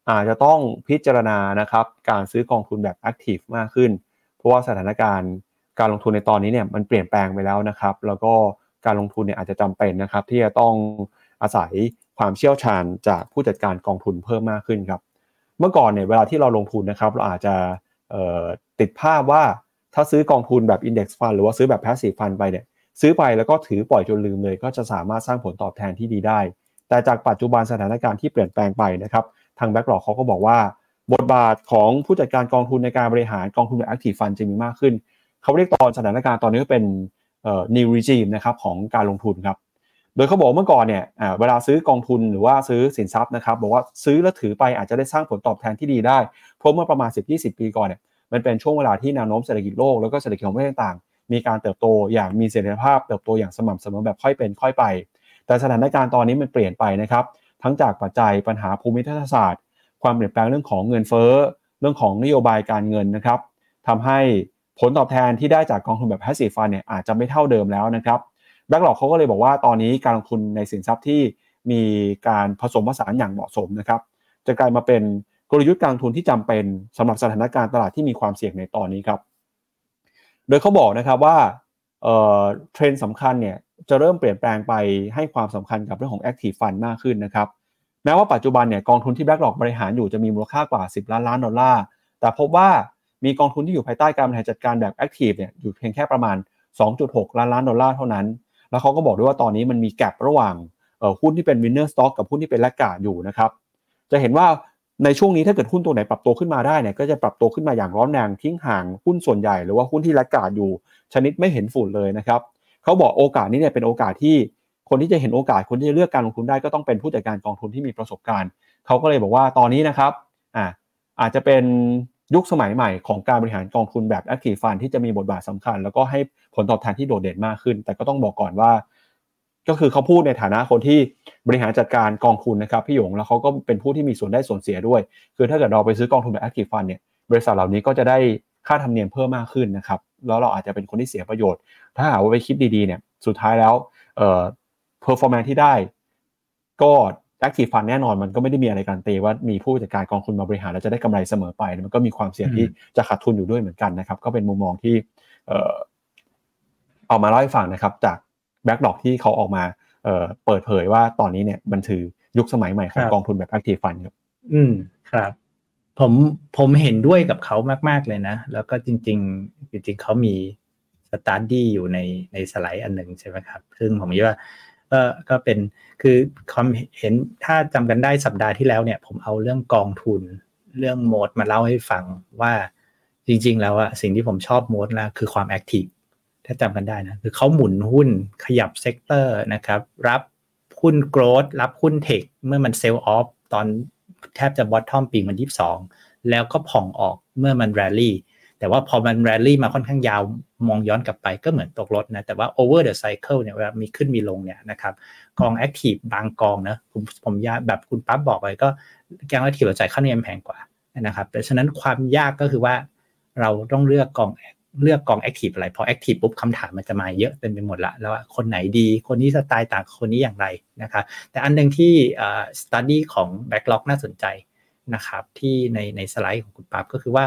อาจจะต้องพิจารณานะครับการซื้อกองทุนแบบแอคทีฟมากขึ้น เพราะว่าสถานการณ์การลงทุนในตอนนี้เนี่ยมันเปลี่ยนแปลงไปแล้วนะครับแล้วก็การลงทุนเนี่ยอาจจะจำเป็นนะครับที่จะต้องอาศัยความเชี่ยวชาญจากผู้จัดการกองทุนเพิ่มมากขึ้นครับเมื่อก่อนเนี่ยเวลาที่เราลงทุนนะครับเราอาจจะติดภาพว่าถ้าซื้อกองทุนแบบ Index Fund หรือว่าซื้อแบบ Passive Fund ไปเนี่ย ซื้อไปแล้วก็ถือปล่อยจนลืมเลย ก็จะสามารถสร้างผลตอบแทนที่ดีได้ แต่จากปัจจุบันสถานการณ์ที่เปลี่ยนแปลงไปนะครับทางแบ็กหลอกเขาก็บอกว่า บทบาทของผู้จัดการกองทุนในการบริหารกองทุนแบบ Active Fund จะมีมากขึ้น เขาเรียกตอนสถานการณ์ตอนนี้เป็นเอ่อ new regime นะครับของการลงทุนครับโดยเขาบอกเมื่อก่อนเนี่ยเวลาซื้อกองทุนหรือว่าซื้อสินทรัพย์นะครับบอกว่าซื้อแล้วถือไปอาจจะได้สร้างผลตอบแทนที่ดีได้ เพราะเมื่อประมาณ 10-20 ปีก่อนเนี่ยมันเป็นช่วงเวลาที่แนวโน้มเศรษฐกิจโลกแล้วก็เศรษฐกิจของประเทศต่าง มีการเติบโตอย่างมีเสถียรภาพ เติบโตอย่างสม่ำเสมอแบบค่อยเป็นค่อยไป แต่สถานการณ์ตอนนี้มันเปลี่ยนไปนะครับ ทั้งจากปัจจัยปัญหาภูมิทัศศาสตร์ ความเปลี่ยนแปลงเรื่องของเงินเฟ้อ เรื่องของนโยบายการเงินนะครับทำให้ผลตอบแทนที่ได้จากกองทุนแบบ passive fund เนี่ยอาจจะไม่เท่าเดิมแล้วนะครับแบ็กหลอกเขาก็เลยบอกว่าตอนนี้การลงทุนในสินทรัพย์ที่มีการผสมผสานอย่างเหมาะสมนะครับ จะกลายมาเป็นกลยุทธ์การลงทุนที่จำเป็นสำหรับสถานการณ์ตลาดที่มีความเสี่ยงในตอนนี้ครับ โดยเขาบอกนะครับว่าเทรนด์สำคัญเนี่ยจะเริ่มเปลี่ยนแปลงไปให้ความสำคัญกับเรื่องของ Active Fund มากขึ้นนะครับแม้ว่าปัจจุบันเนี่ยกองทุนที่ BlackRock บริหารอยู่จะมีมูลค่ากว่า 10 ล้านล้านดอลลาร์ แต่พบว่ามีกองทุนที่อยู่ภายใต้การบริหารจัดการแบบ Active เนี่ยอยู่เพียงแค่ประมาณ 2.6 ล้านล้านดอลลาร์เท่านั้น แล้วเขาก็บอกด้วยว่าตอนนี้มันมี gap ระหว่างหุ้นที่เป็น winner stock กับหุ้นที่เป็นแลกกาดอยู่นะครับจะเห็นว่า ในช่วงนี้ถ้าเกิดหุ้นตัวไหนปรับตัวขึ้นมาได้เนี่ยก็จะปรับตัวขึ้นมาอย่างร้อนแรงทิ้งห่างหุ้นส่วนใหญ่ หรือว่าหุ้นที่แลกกาดอยู่ ชนิดไม่เห็นฝุ่นเลยนะครับเขาบอกโอกาสนี้เนี่ยเป็นโอกาสที่คนที่จะเห็นโอกาสคนที่จะเลือกการลงทุนได้ก็ต้องเป็นผู้จัดการกองทุนที่มีประสบการณ์เขาก็เลยบอกว่าตอนนี้นะครับอ่าอาจจะเป็นยุคสมัยใหม่ของการบริหารกองทุนแบบ Active Fund ที่จะมีบทบาทสำคัญ แล้วก็ให้ผลตอบแทนที่โดดเด่นมากขึ้น แต่ก็ต้องบอกก่อนว่า ก็คือเขาพูดในฐานะคนที่บริหารจัดการกองทุนนะครับพี่หยงแล้วเขาก็เป็นผู้ที่มีส่วนได้ส่วนเสียด้วย คือถ้าเกิดเราไปซื้อกองทุนแบบ Active Fund เนี่ยบริษัทเหล่านี้ก็จะได้ค่าธรรมเนียมเพิ่มมากขึ้นนะครับแล้วเราอาจจะเป็นคนที่เสียประโยชน์ ถ้าหากว่าไปคิดดีๆเนี่ยสุดท้ายแล้วเอ่อ performance ที่ได้ ก็ active fund แน่นอนมันก็ไม่ได้มีอะไรการันตีว่ามีผู้จัดการกองทุนมาบริหารแล้วจะได้กำไรเสมอไปมันก็มีความเสี่ยงที่จะขาดทุนอยู่ด้วยเหมือนกันนะครับ ก็เป็นมุมมองที่เอ่อเอามาเล่าให้ฟังนะครับจาก BlackRock ที่เขาออกมาเอ่อเปิดเผยว่าตอนนี้เนี่ยมันถือยุคสมัยใหม่ของกองทุนแบบ active fund ครับอืมครับ ผมผมเห็นด้วยกับเขามาก ๆ เลยนะ แล้วก็จริง ๆ จริง ๆเขามี study อยู่ในในสไลด์อันหนึ่งใช่ไหมครับ ซึ่งผมคิดว่าก็ก็เป็นคือความเห็นถ้าจำกันได้สัปดาห์ที่แล้วเนี่ย ผมเอาเรื่องกองทุนเรื่อง MOD มาเล่าให้ฟังว่าจริง ๆ แล้วอะสิ่งที่ผมชอบ MOD นะคือความ active ถ้าจำกันได้นะคือเขาหมุนหุ้นขยับ sector นะครับ รับหุ้น growth รับหุ้น tech เมื่อมัน sell off ตอนแทบจะ bottom ปีมันยี่สองแล้วก็ผ่องออกเมื่อมันแรลลี่แต่ว่าพอมันแรลลี่มาค่อนข้างยาวมองย้อนกลับไปก็เหมือนตกรถนะ แต่ว่า over the cycle เนี่ยเวลามีขึ้นมีลงเนี่ยนะครับกอง active บางกองนะผมผมย้ำแบบคุณปั๊บบอกไปก็กอง active เราจ่ายค่าธรรมเนียมแพงกว่านะครับแต่ฉะนั้นความยากก็คือว่าเราต้องเลือกกอง เลือกกอง active อะไรพอ active ปุ๊บคำถามมันจะมาเยอะเต็มไปหมดละแล้วว่าคนไหนดี คนนี้สไตล์ต่างคนนี้อย่างไรนะครับแต่อันหนึ่งที่ study ของ BlackRock น่าสนใจนะครับที่ในในสไลด์ของคุณปั๊บก็คือว่า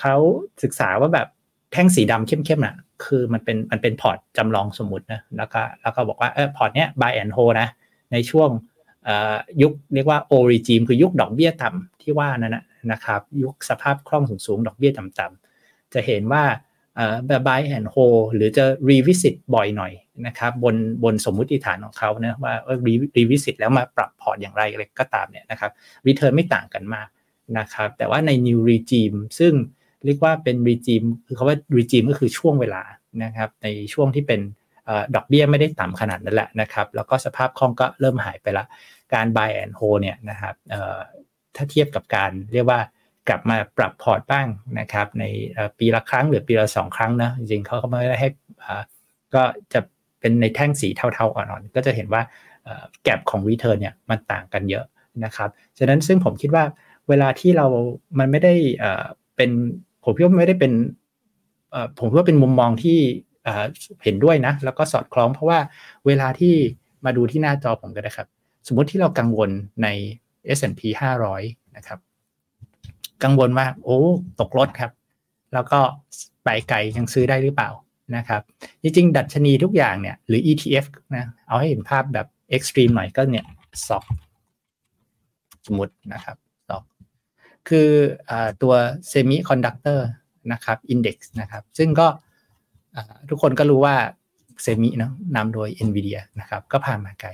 เขาศึกษาว่าแบบแท่งสีดำเข้มๆน่ะคือมันเป็นมันเป็นพอร์ตจำลองสมมตินะแล้วก็แล้วก็บอกว่าเออพอร์ตเนี้ย buy and hold นะในช่วงยุคเรียกว่าโอริจิมคือยุคดอกเบี้ยต่ำที่ว่านั่นนะครับยุคสภาพคล่องสูงๆ ดอกเบี้ยต่ำๆจะเห็นว่า แบบ buy and hold หรือจะ revisit บ่อยหน่อยนะครับบนบนสมมุติฐานของเขานะว่า revisit แล้วมาปรับพอร์ตอย่างไรอะไรก็ตามเนี่ยนะครับ return ไม่ต่างกันมากนะครับแต่ว่าใน new regime ซึ่งเรียกว่าเป็น regime คือคาว่า regime ก็คือช่วงเวลานะครับในช่วงที่เป็นดอกเบี้ยไม่ได้ต่ำขนาดนั้นแหละนะครับแล้วก็สภาพคล่องก็เริ่มหายไปละการ buy and hold เนี่ยนะครับถ้าเทียบกับการเรียกว่า กลับมาปรับพอร์ตบ้างนะครับในปีละครั้งหรือปีละสองครั้งนะจริงๆเขาก็ไม่ได้ให้ก็จะเป็นในแท่งสีเทาๆอ่อนๆก็จะเห็นว่าแกลบของ return เนี่ยมันต่างกันเยอะนะครับฉะนั้นซึ่งผมคิดว่าเวลาที่เรา มันไม่ได้เป็นผมคิดว่าไม่ได้เป็นผมว่าเป็นมุมมองที่เห็นด้วยนะ แล้วก็สอดคล้องเพราะว่าเวลาที่มาดูที่หน้าจอผมก็ได้ครับ สมมติที่เรากังวลใน S&P 500 นะครับ กังวลว่าโอ้ตกรถครับ แล้วก็ไปไกลยังซื้อได้หรือเปล่านะครับจริงๆดัชนีทุกอย่างเนี่ยหรือ ETF นะเอาให้เห็นภาพแบบเอ็กซ์ตรีมหน่อยก็เนี่ยซอกสมมตินะครับ SOX คืออตัว semiconductor นะครับ index นะครับ ซึ่งก็ทุกคนก็รู้ว่า semi เนาะนำโดย NVIDIA นะครับ ก็ผ่านมาไกล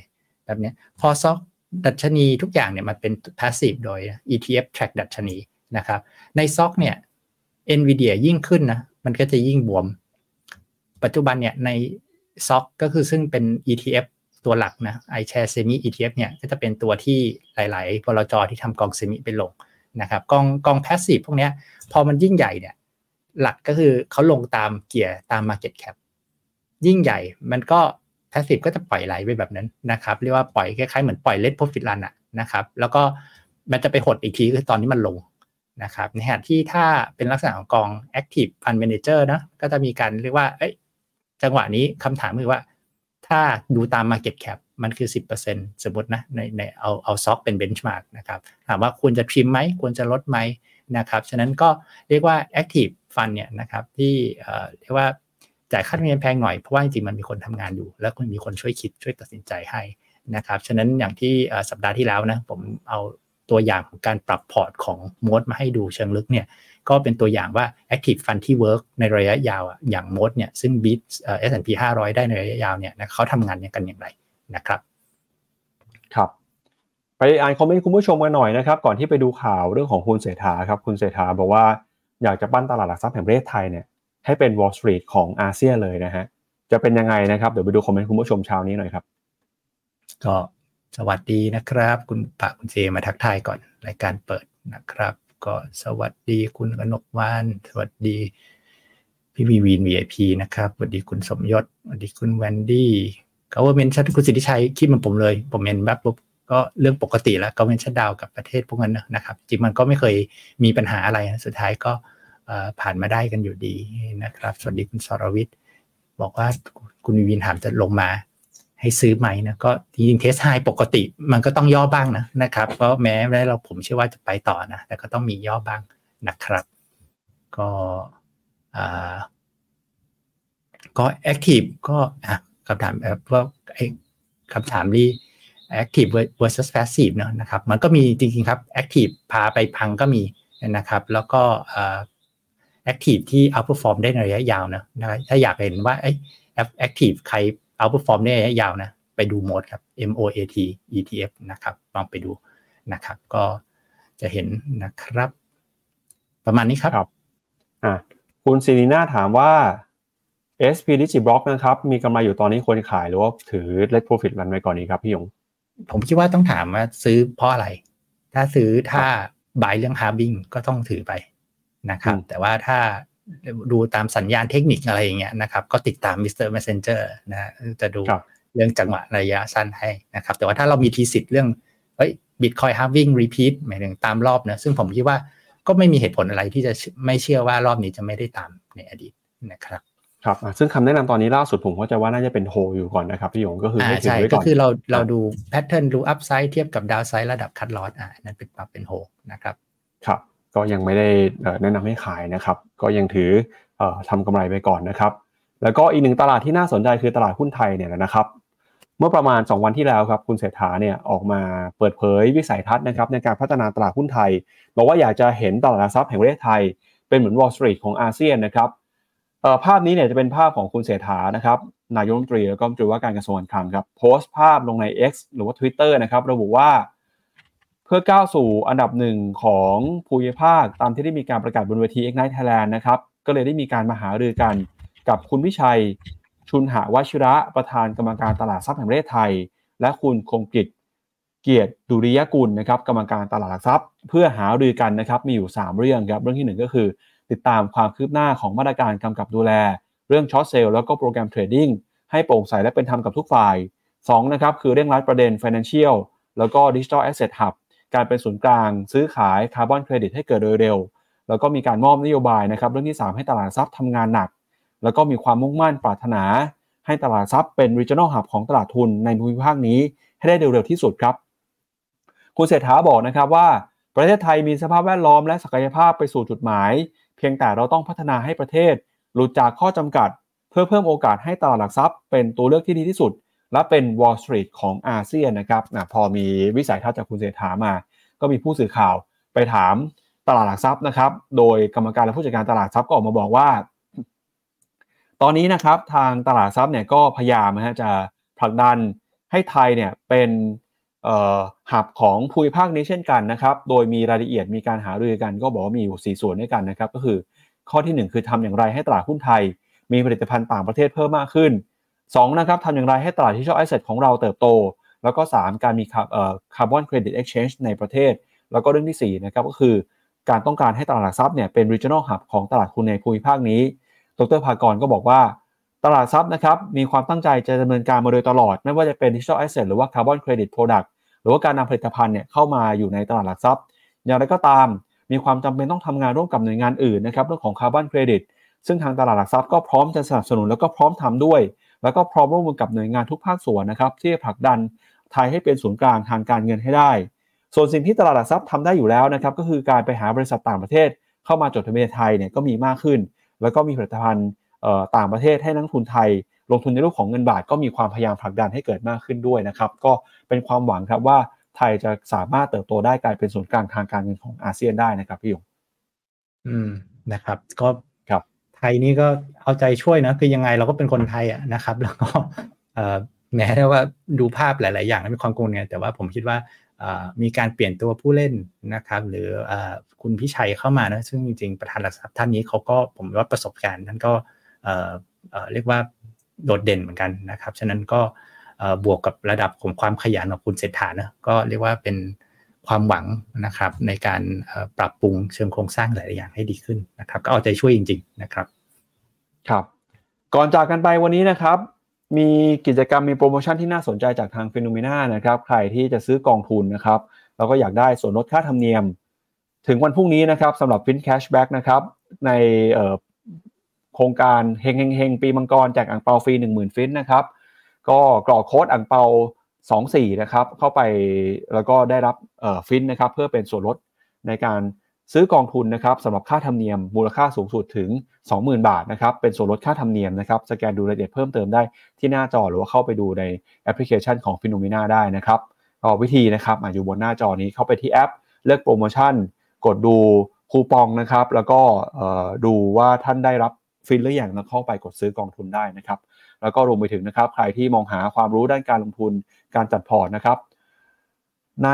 แบบนี้พอ SOX ดัชนีทุกอย่างเนี่ยมันเป็น passive โดย ETF track ดัชนี นะครับใน SOX เนี่ย NVIDIA ยิ่งขึ้นนะมันก็จะยิ่งบวม ปัจจุบันเนี่ยใน SOX ก็คือซึ่งเป็น ETF ตัวหลักนะ iShare Semi ETF เนี่ยก็จะเป็นตัวที่หลาย ๆ บลจที่ทำกองเซมิไปลงนะครับกองกอง passive พวกนี้พอมันยิ่งใหญ่เนี่ยหลักก็คือเขาลงตามเกียร์ตาม Market Cap ยิ่งใหญ่มันก็ passive ก็จะปล่อยไหลไปแบบนั้นนะครับเรียกว่าปล่อยคล้ายๆเหมือนปล่อยเล็ด profit run อะนะครับแล้วก็มันจะไปหดอีกทีคือตอนนี้มันลง นะครับในขณะที่ถ้าเป็นลักษณะของกอง active fund manager นะก็จะมีการเรียกว่าเอ้จังหวะนี้คำถามคือว่า ถ้าดูตาม market cap มันคือ 10%สมมตินะในในเอาเอาซ็อกเป็นเบนช์มาร์กนะครับถามว่าควรจะทริมไหมควรจะลดไหมนะครับฉะนั้นก็เรียกว่า active fund เนี่ยนะครับที่เรียกว่าจ่ายค่าธรรมเนียมแพงหน่อย เพราะว่าจริงๆมันมีคนทำงานอยู่ แล้วก็มีคนช่วยคิดช่วยตัดสินใจให้นะครับฉะนั้นอย่างที่สัปดาห์ที่แล้วนะผมเอา ตัวอย่างของการปรับพอร์ตของมดมาให้ดูเชิงลึกเนี่ยก็เป็นตัวอย่างว่า active fund ที่ work ในระยะยาวอย่างมดเนี่ยซึ่ง beat S&P 500 ได้ในระยะยาวเนี่ยเขาทำงานกันอย่างไรนะครับครับไปอ่านคอมเมนต์คุณผู้ชมกันหน่อยนะครับ ก่อนที่ไปดูข่าวเรื่องของคุณเศรษฐาครับคุณเศรษฐาบอกว่าอยากจะปั้นตลาดหลักทรัพย์แห่งประเทศไทยเนี่ยให้เป็น Wall Street ของอาเซียนเลยนะฮะจะเป็นยังไงนะครับเดี๋ยวไปดูคอมเมนต์คุณผู้ชมเช้านี้หน่อยครับก็ สวัสดีนะครับ คุณปะคุณเจมาทักทายก่อนรายการเปิดนะครับ ก็สวัสดีคุณกนกวาน สวัสดีพี่วีวีน VIP นะครับสวัสดีคุณสมยศสวัสดีคุณแวนดี้เขาว่าเมนชั่นคุณสิทธิชัยคิดมันผมเลย ผมเมนแบบปุ๊บก็เรื่องปกติแล้วก็เมนชั่นดาวกับประเทศพวกนั้นนะครับ จริงมันก็ไม่เคยมีปัญหาอะไรสุดท้ายก็ผ่านมาได้กันอยู่ดีนะครับ สวัสดีคุณสรวิทย์บอกว่าคุณวินถามจะลงมา ให้ซื้อไหมนะก็จริงๆเทสไฮปกติมันก็ต้องย่อบ้างนะนะครับเพราะแม้แม้เราผมเชื่อว่าจะไปต่อนะ แต่ก็ต้องมีย่อบ้างนะครับ ก็อ่าก็ active ก็อะคำถามแบบว่าไอ้คำถามรี active versus passive เนอะนะครับมันก็มีจริงๆครับ active พาไปพังก็มีนะครับแล้วก็ active ที่ outperform ได้ในระยะยาวนะนะถ้าอยากเห็นว่าไอ้ active ใคร outperform ได้ระยะยาวนะไปดูโมดครับ MOAT ETF นะครับลองไปดูนะครับ ก็จะเห็นนะครับ ประมาณนี้ครับครับอ่าคุณซีนีนาถามว่า SP Digiblock นะครับ มีกำไรอยู่ตอนนี้ควรขายหรือว่าถือ let profit รันไว้ก่อนนี้ครับพี่ยง ผมคิดว่าต้องถามว่าซื้อเพราะอะไร ถ้าซื้อถ้าบายเรื่อง halving ก็ต้องถือไปนะครับ แต่ว่าถ้า ดูตามสัญญาณเทคนิคอะไรอย่างเงี้ยนะครับ ก็ติดตาม Mr. Messenger นะจะดูเรื่องจังหวะระยะสั้นให้นะครับ แต่ว่าถ้าเรามี thesis เรื่องเฮ้ย Bitcoin halving repeat หมายถึงตามรอบนะซึ่งผมคิดว่าก็ไม่มีเหตุผลอะไรที่จะไม่เชื่อว่ารอบนี้จะไม่ได้ตามในอดีตนะครับครับซึ่งคำแนะนำตอนนี้ล่าสุดผมก็จะว่าน่าจะเป็นโฮอยู่ก่อนนะครับพี่หยงก็คือให้ถือไว้ก่อนก็คือเราเราดูแพทเทิร์นดู upside เทียบกับ downside ระดับ cut loss อ่านั่นเป็นปรับเป็นโฮนะครับครับ ก็ยังไม่ได้แนะนำให้ขายนะครับ ก็ยังถือทำกำไรไปก่อนนะครับ แล้วก็อีกหนึ่งตลาดที่น่าสนใจคือตลาดหุ้นไทยเนี่ยนะครับ เมื่อประมาณ 2 วันที่แล้วครับคุณเศรษฐาเนี่ยออกมาเปิดเผยวิสัยทัศน์นะครับในการพัฒนาตลาดหุ้นไทย บอกว่าอยากจะเห็นตลาดหลักทรัพย์แห่งประเทศไทย เป็นเหมือน Wall Street ของอาเซียนนะครับภาพนี้เนี่ยจะเป็นภาพของคุณเศรษฐานะครับนายกรัฐมนตรีแล้วก็รัฐมนตรีว่าการกระทรวงการคลังครับโพสต์ภาพลงใน X หรือว่า Twitter นะครับระบุว่า พื่อก้าวสู่อันดับหนึ่งของภูมิภาค ตามที่ได้มีการประกาศบนเวที Ignite Thailand นะครับ ก็เลยได้มีการมาหารือกันกับคุณวิชัย ชุนหาวชิระประธานกรรมการตลาดหลักทรัพย์แห่งประเทศไทย และคุณคงกิจเกียรติดุริยกุลนะครับกรรมการตลาดหลักทรัพย์ เพื่อหารือกันนะครับมีอยู่ 3 เรื่องครับเรื่องที่ 1 ก็คือ ติดตามความคืบหน้าของมาตรการกำกับดูแล เรื่อง short sell แล้วก็ program trading ให้โปร่งใสและเป็นธรรมกับทุกฝ่าย2นะครับคือเร่งรัดประเด็น Financial แล้วก็ Digital Asset Hub การเป็นศูนย์กลาง ซื้อขายคาร์บอนเครดิตให้เกิดโดยเร็ว แล้วก็มีการมอบนโยบายนะครับเรื่องที่ 3 ให้ตลาดทรัพย์ทำงานหนัก แล้วก็มีความมุ่งมั่นปรารถนา ให้ตลาดทรัพย์เป็น regional hub ของตลาดทุนในภูมิภาคนี้ให้ได้เร็วๆที่สุดครับ คุณเศรษฐาบอกนะครับว่า ประเทศไทยมีสภาพแวดล้อมและศักยภาพไปสู่จุดหมาย เพียงแต่เราต้องพัฒนาให้ประเทศ หลุดจากข้อจำกัด เพื่อเพิ่มโอกาสให้ตลาดหลักทรัพย์ เป็นตัวเลือกที่ดีที่สุด และเป็น Wall Street ของอาเซียนนะครับนะพอมีวิสัยทัศน์จากคุณเศรษฐามา ก็มีผู้สื่อข่าวไปถามตลาดหลักทรัพย์นะครับ โดยกรรมการและผู้จัดการตลาดทรัพย์ก็ออกมาบอกว่า ตอนนี้นะครับทางตลาดทรัพย์เนี่ยก็พยายามนะฮะจะผลักดันให้ไทยเนี่ยเป็นหับของภูมิภาคนี้เช่นกันนะครับ โดยมีรายละเอียดมีการหารือกัน ก็บอกว่ามีอยู่ 4 ส่วนด้วยกันนะครับ ก็คือข้อที่ 1 คือทำอย่างไรให้ตลาดหุ้นไทย มีผลิตภัณฑ์ต่างประเทศเพิ่มมากขึ้น 2นะครับทำอย่างไรให้ตลาด digital asset ของเราเติบโต แล้วก็ 3 การมี carbon credit exchange ในประเทศ แล้วก็เรื่องที่4นะครับก็คือการต้องการให้ตลาดหลักทรัพย์เนี่ยเป็น regional hub ของตลาดทุนในภูมิภาคนี้ ดรภากรก็บอกว่า ตลาดหลักทรัพย์นะครับมีความตั้งใจจะดำเนินการมาโดยตลอด ไม่ว่าจะเป็น digital asset หรือว่า carbon credit product หรือว่าการนำผลิตภัณฑ์เนี่ยเข้ามาอยู่ในตลาดหลักทรัพย์ อย่างไรก็ตาม มีความจำเป็นต้องทำงานร่วมกับหน่วยงานอื่นนะครับเรื่องของ carbon credit ซึ่งทางตลาดหลักทรัพย์ก็พร้อมจะสนับสนุนแล้วก็พร้อมทำด้วย แล้วก็พร้อมร่วมมือกับหน่วยงานทุกภาคส่วนนะครับที่จะผลักดันไทยให้เป็นศูนย์กลางทางการเงินให้ได้ ส่วนสิ่งที่ตลาดหลักทรัพย์ทำได้อยู่แล้วนะครับก็คือการไปหาบริษัทต่างประเทศ เข้ามาจดทะเบียนไทยเนี่ยก็มีมากขึ้น แล้วก็มีผลิตภัณฑ์ต่างประเทศให้นักทุนไทย ลงทุนในรูปของเงินบาทก็มีความพยายามผลักดันให้เกิดมากขึ้นด้วยนะครับก็เป็นความหวังครับว่าไทยจะสามารถเติบโตได้กลายเป็นศูนย์กลางทางการเงินของอาเซียนได้นะครับพี่ยงอืมนะครับ ก็ ไทยนี่ก็เอาใจช่วยนะคือยังไงเราก็เป็นคนไทยอะนะครับ แล้วก็แม้ว่าดูภาพหลาย ๆ อย่างมีความกังวลไงแต่ว่าผมคิดว่ามีการเปลี่ยนตัวผู้เล่นนะครับ หรือคุณพิชัยเข้ามานะซึ่งจริง ๆ ประธานหลักทรัพย์ท่านนี้เขาก็ผมว่าประสบการณ์ท่านก็เรียกว่าโดดเด่นเหมือนกันนะครับ ฉะนั้นก็บวกกับระดับของความขยันของคุณเศรษฐานะก็เรียกว่าเป็น ความหวังนะครับในการปรับปรุงเชิงโครงสร้างหลายอย่างให้ดีขึ้นนะครับก็เอาใจช่วยจริง ๆ นะครับ ครับ ก่อนจากกันไปวันนี้นะครับ มีกิจกรรมมีโปรโมชั่นที่น่าสนใจจากทาง FINNOMENA นะครับ ใครที่จะซื้อกองทุนนะครับแล้วก็อยากได้ส่วนลดค่าธรรมเนียม ถึงวันพรุ่งนี้นะครับสำหรับ FIN cashback นะครับในโครงการเฮงเฮงเฮงปีมังกรแจกอั่งเปาฟรี 10,000 ฟินนะครับ ก็กรอกโค้ดอั่งเปา 24นะครับเข้าไปแล้วก็ได้รับฟินนะครับเพื่อเป็นส่วนลดในการซื้อกองทุนนะครับสำหรับค่าธรรมเนียมมูลค่าสูงสุดถึง 20,000 บาทนะครับเป็นส่วนลดค่าธรรมเนียมนะครับสแกนดูรายละเอียดเพิ่มเติมได้ที่หน้าจอหรือว่าเข้าไปดูในแอปพลิเคชันของ Finnomena ได้นะครับก็วิธีนะครับอยู่บนหน้าจอนี้เข้าไปที่แอป เลือกโปรโมชั่น กดดูคูปองนะครับ แล้วก็ดูว่าท่านได้รับฟินหรือยังแล้วเข้าไปกดซื้อกองทุนได้นะครับ แล้วก็รวมไปถึงนะครับ ใครที่มองหาความรู้ด้านการลงทุน การจัดพอร์ตนะครับ ใน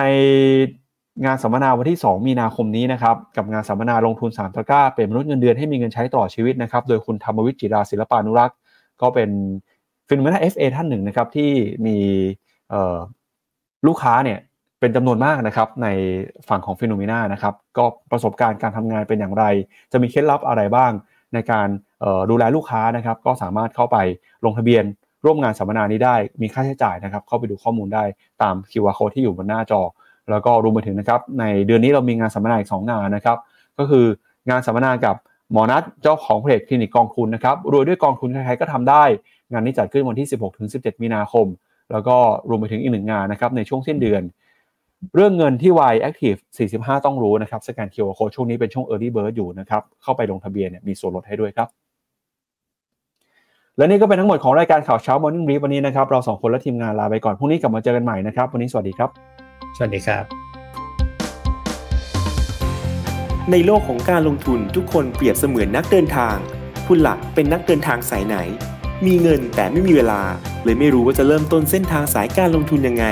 งานสัมมนาวันที่ 2 มีนาคมนี้นะครับกับงานสัมมนาลงทุน3ตะก้าเป็นมนุษย์เงินเดือนให้มีเงินใช้ต่อชีวิตนะครับโดยคุณธรรมวิจิราศิลปานุรักษ์ ก็เป็น Finnomena FA ท่านหนึ่งนะครับที่มีลูกค้าเนี่ยเป็นจำนวนมากนะครับในฝั่งของฟิโนเมนานะครับก็ประสบการณ์การทำงานเป็นอย่างไร จะมีเคล็ดลับอะไรบ้างในการดูแลลูกค้านะครับ ก็สามารถเข้าไปลงทะเบียน ร่วมงานสัมมนานี้ได้ มีค่าใช้จ่ายนะครับ เข้าไปดูข้อมูลได้ตาม QR code ที่อยู่บนหน้าจอ แล้วก็รวมไปถึงนะครับ ในเดือนนี้เรามีงานสัมมนาอีก 2 งานนะครับ ก็คืองานสัมมนากับหมอนัทเจ้าของเพจคลินิกกองทุนนะครับรวยด้วยกองทุนใครๆก็ทำได้ งานนี้จัดขึ้นวันที่ 16-17 มีนาคม แล้วก็รวมไปถึงอีกหนึ่งงานนะครับในช่วงสิ้นเดือน เรื่องเงินที่ Y Active 45 ต้องรู้นะครับสแกน QR Code ช่วงนี้เป็นช่วง Early Bird อยู่นะครับเข้าไปลงทะเบียนเนี่ยมีส่วนลดให้ด้วยครับ และนี่ก็เป็นทั้งหมดของรายการข่าวเช้า Morning Brief วันนี้นะครับ เราสองคนและทีมงานลาไปก่อน พรุ่งนี้กลับมาเจอกันใหม่นะครับ วันนี้สวัสดีครับ สวัสดีครับ ในโลกของการลงทุนทุกคนเปรียบเสมือนนักเดินทาง คุณหลักเป็นนักเดินทางสายไหน มีเงินแต่ไม่มีเวลา เลยไม่รู้ว่าจะเริ่มต้นเส้นทางสายการลงทุนยังไง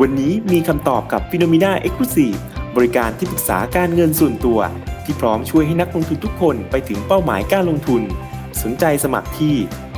วันนี้มีคำตอบกับ p h e n o m e n a e x c l u s i v e บริการที่ปรึกษาการเงินส่วนตัว ที่พร้อมช่วยให้นักลงทุนทุกคนไปถึงเป้าหมายการลงทุน สนใจสมัครที่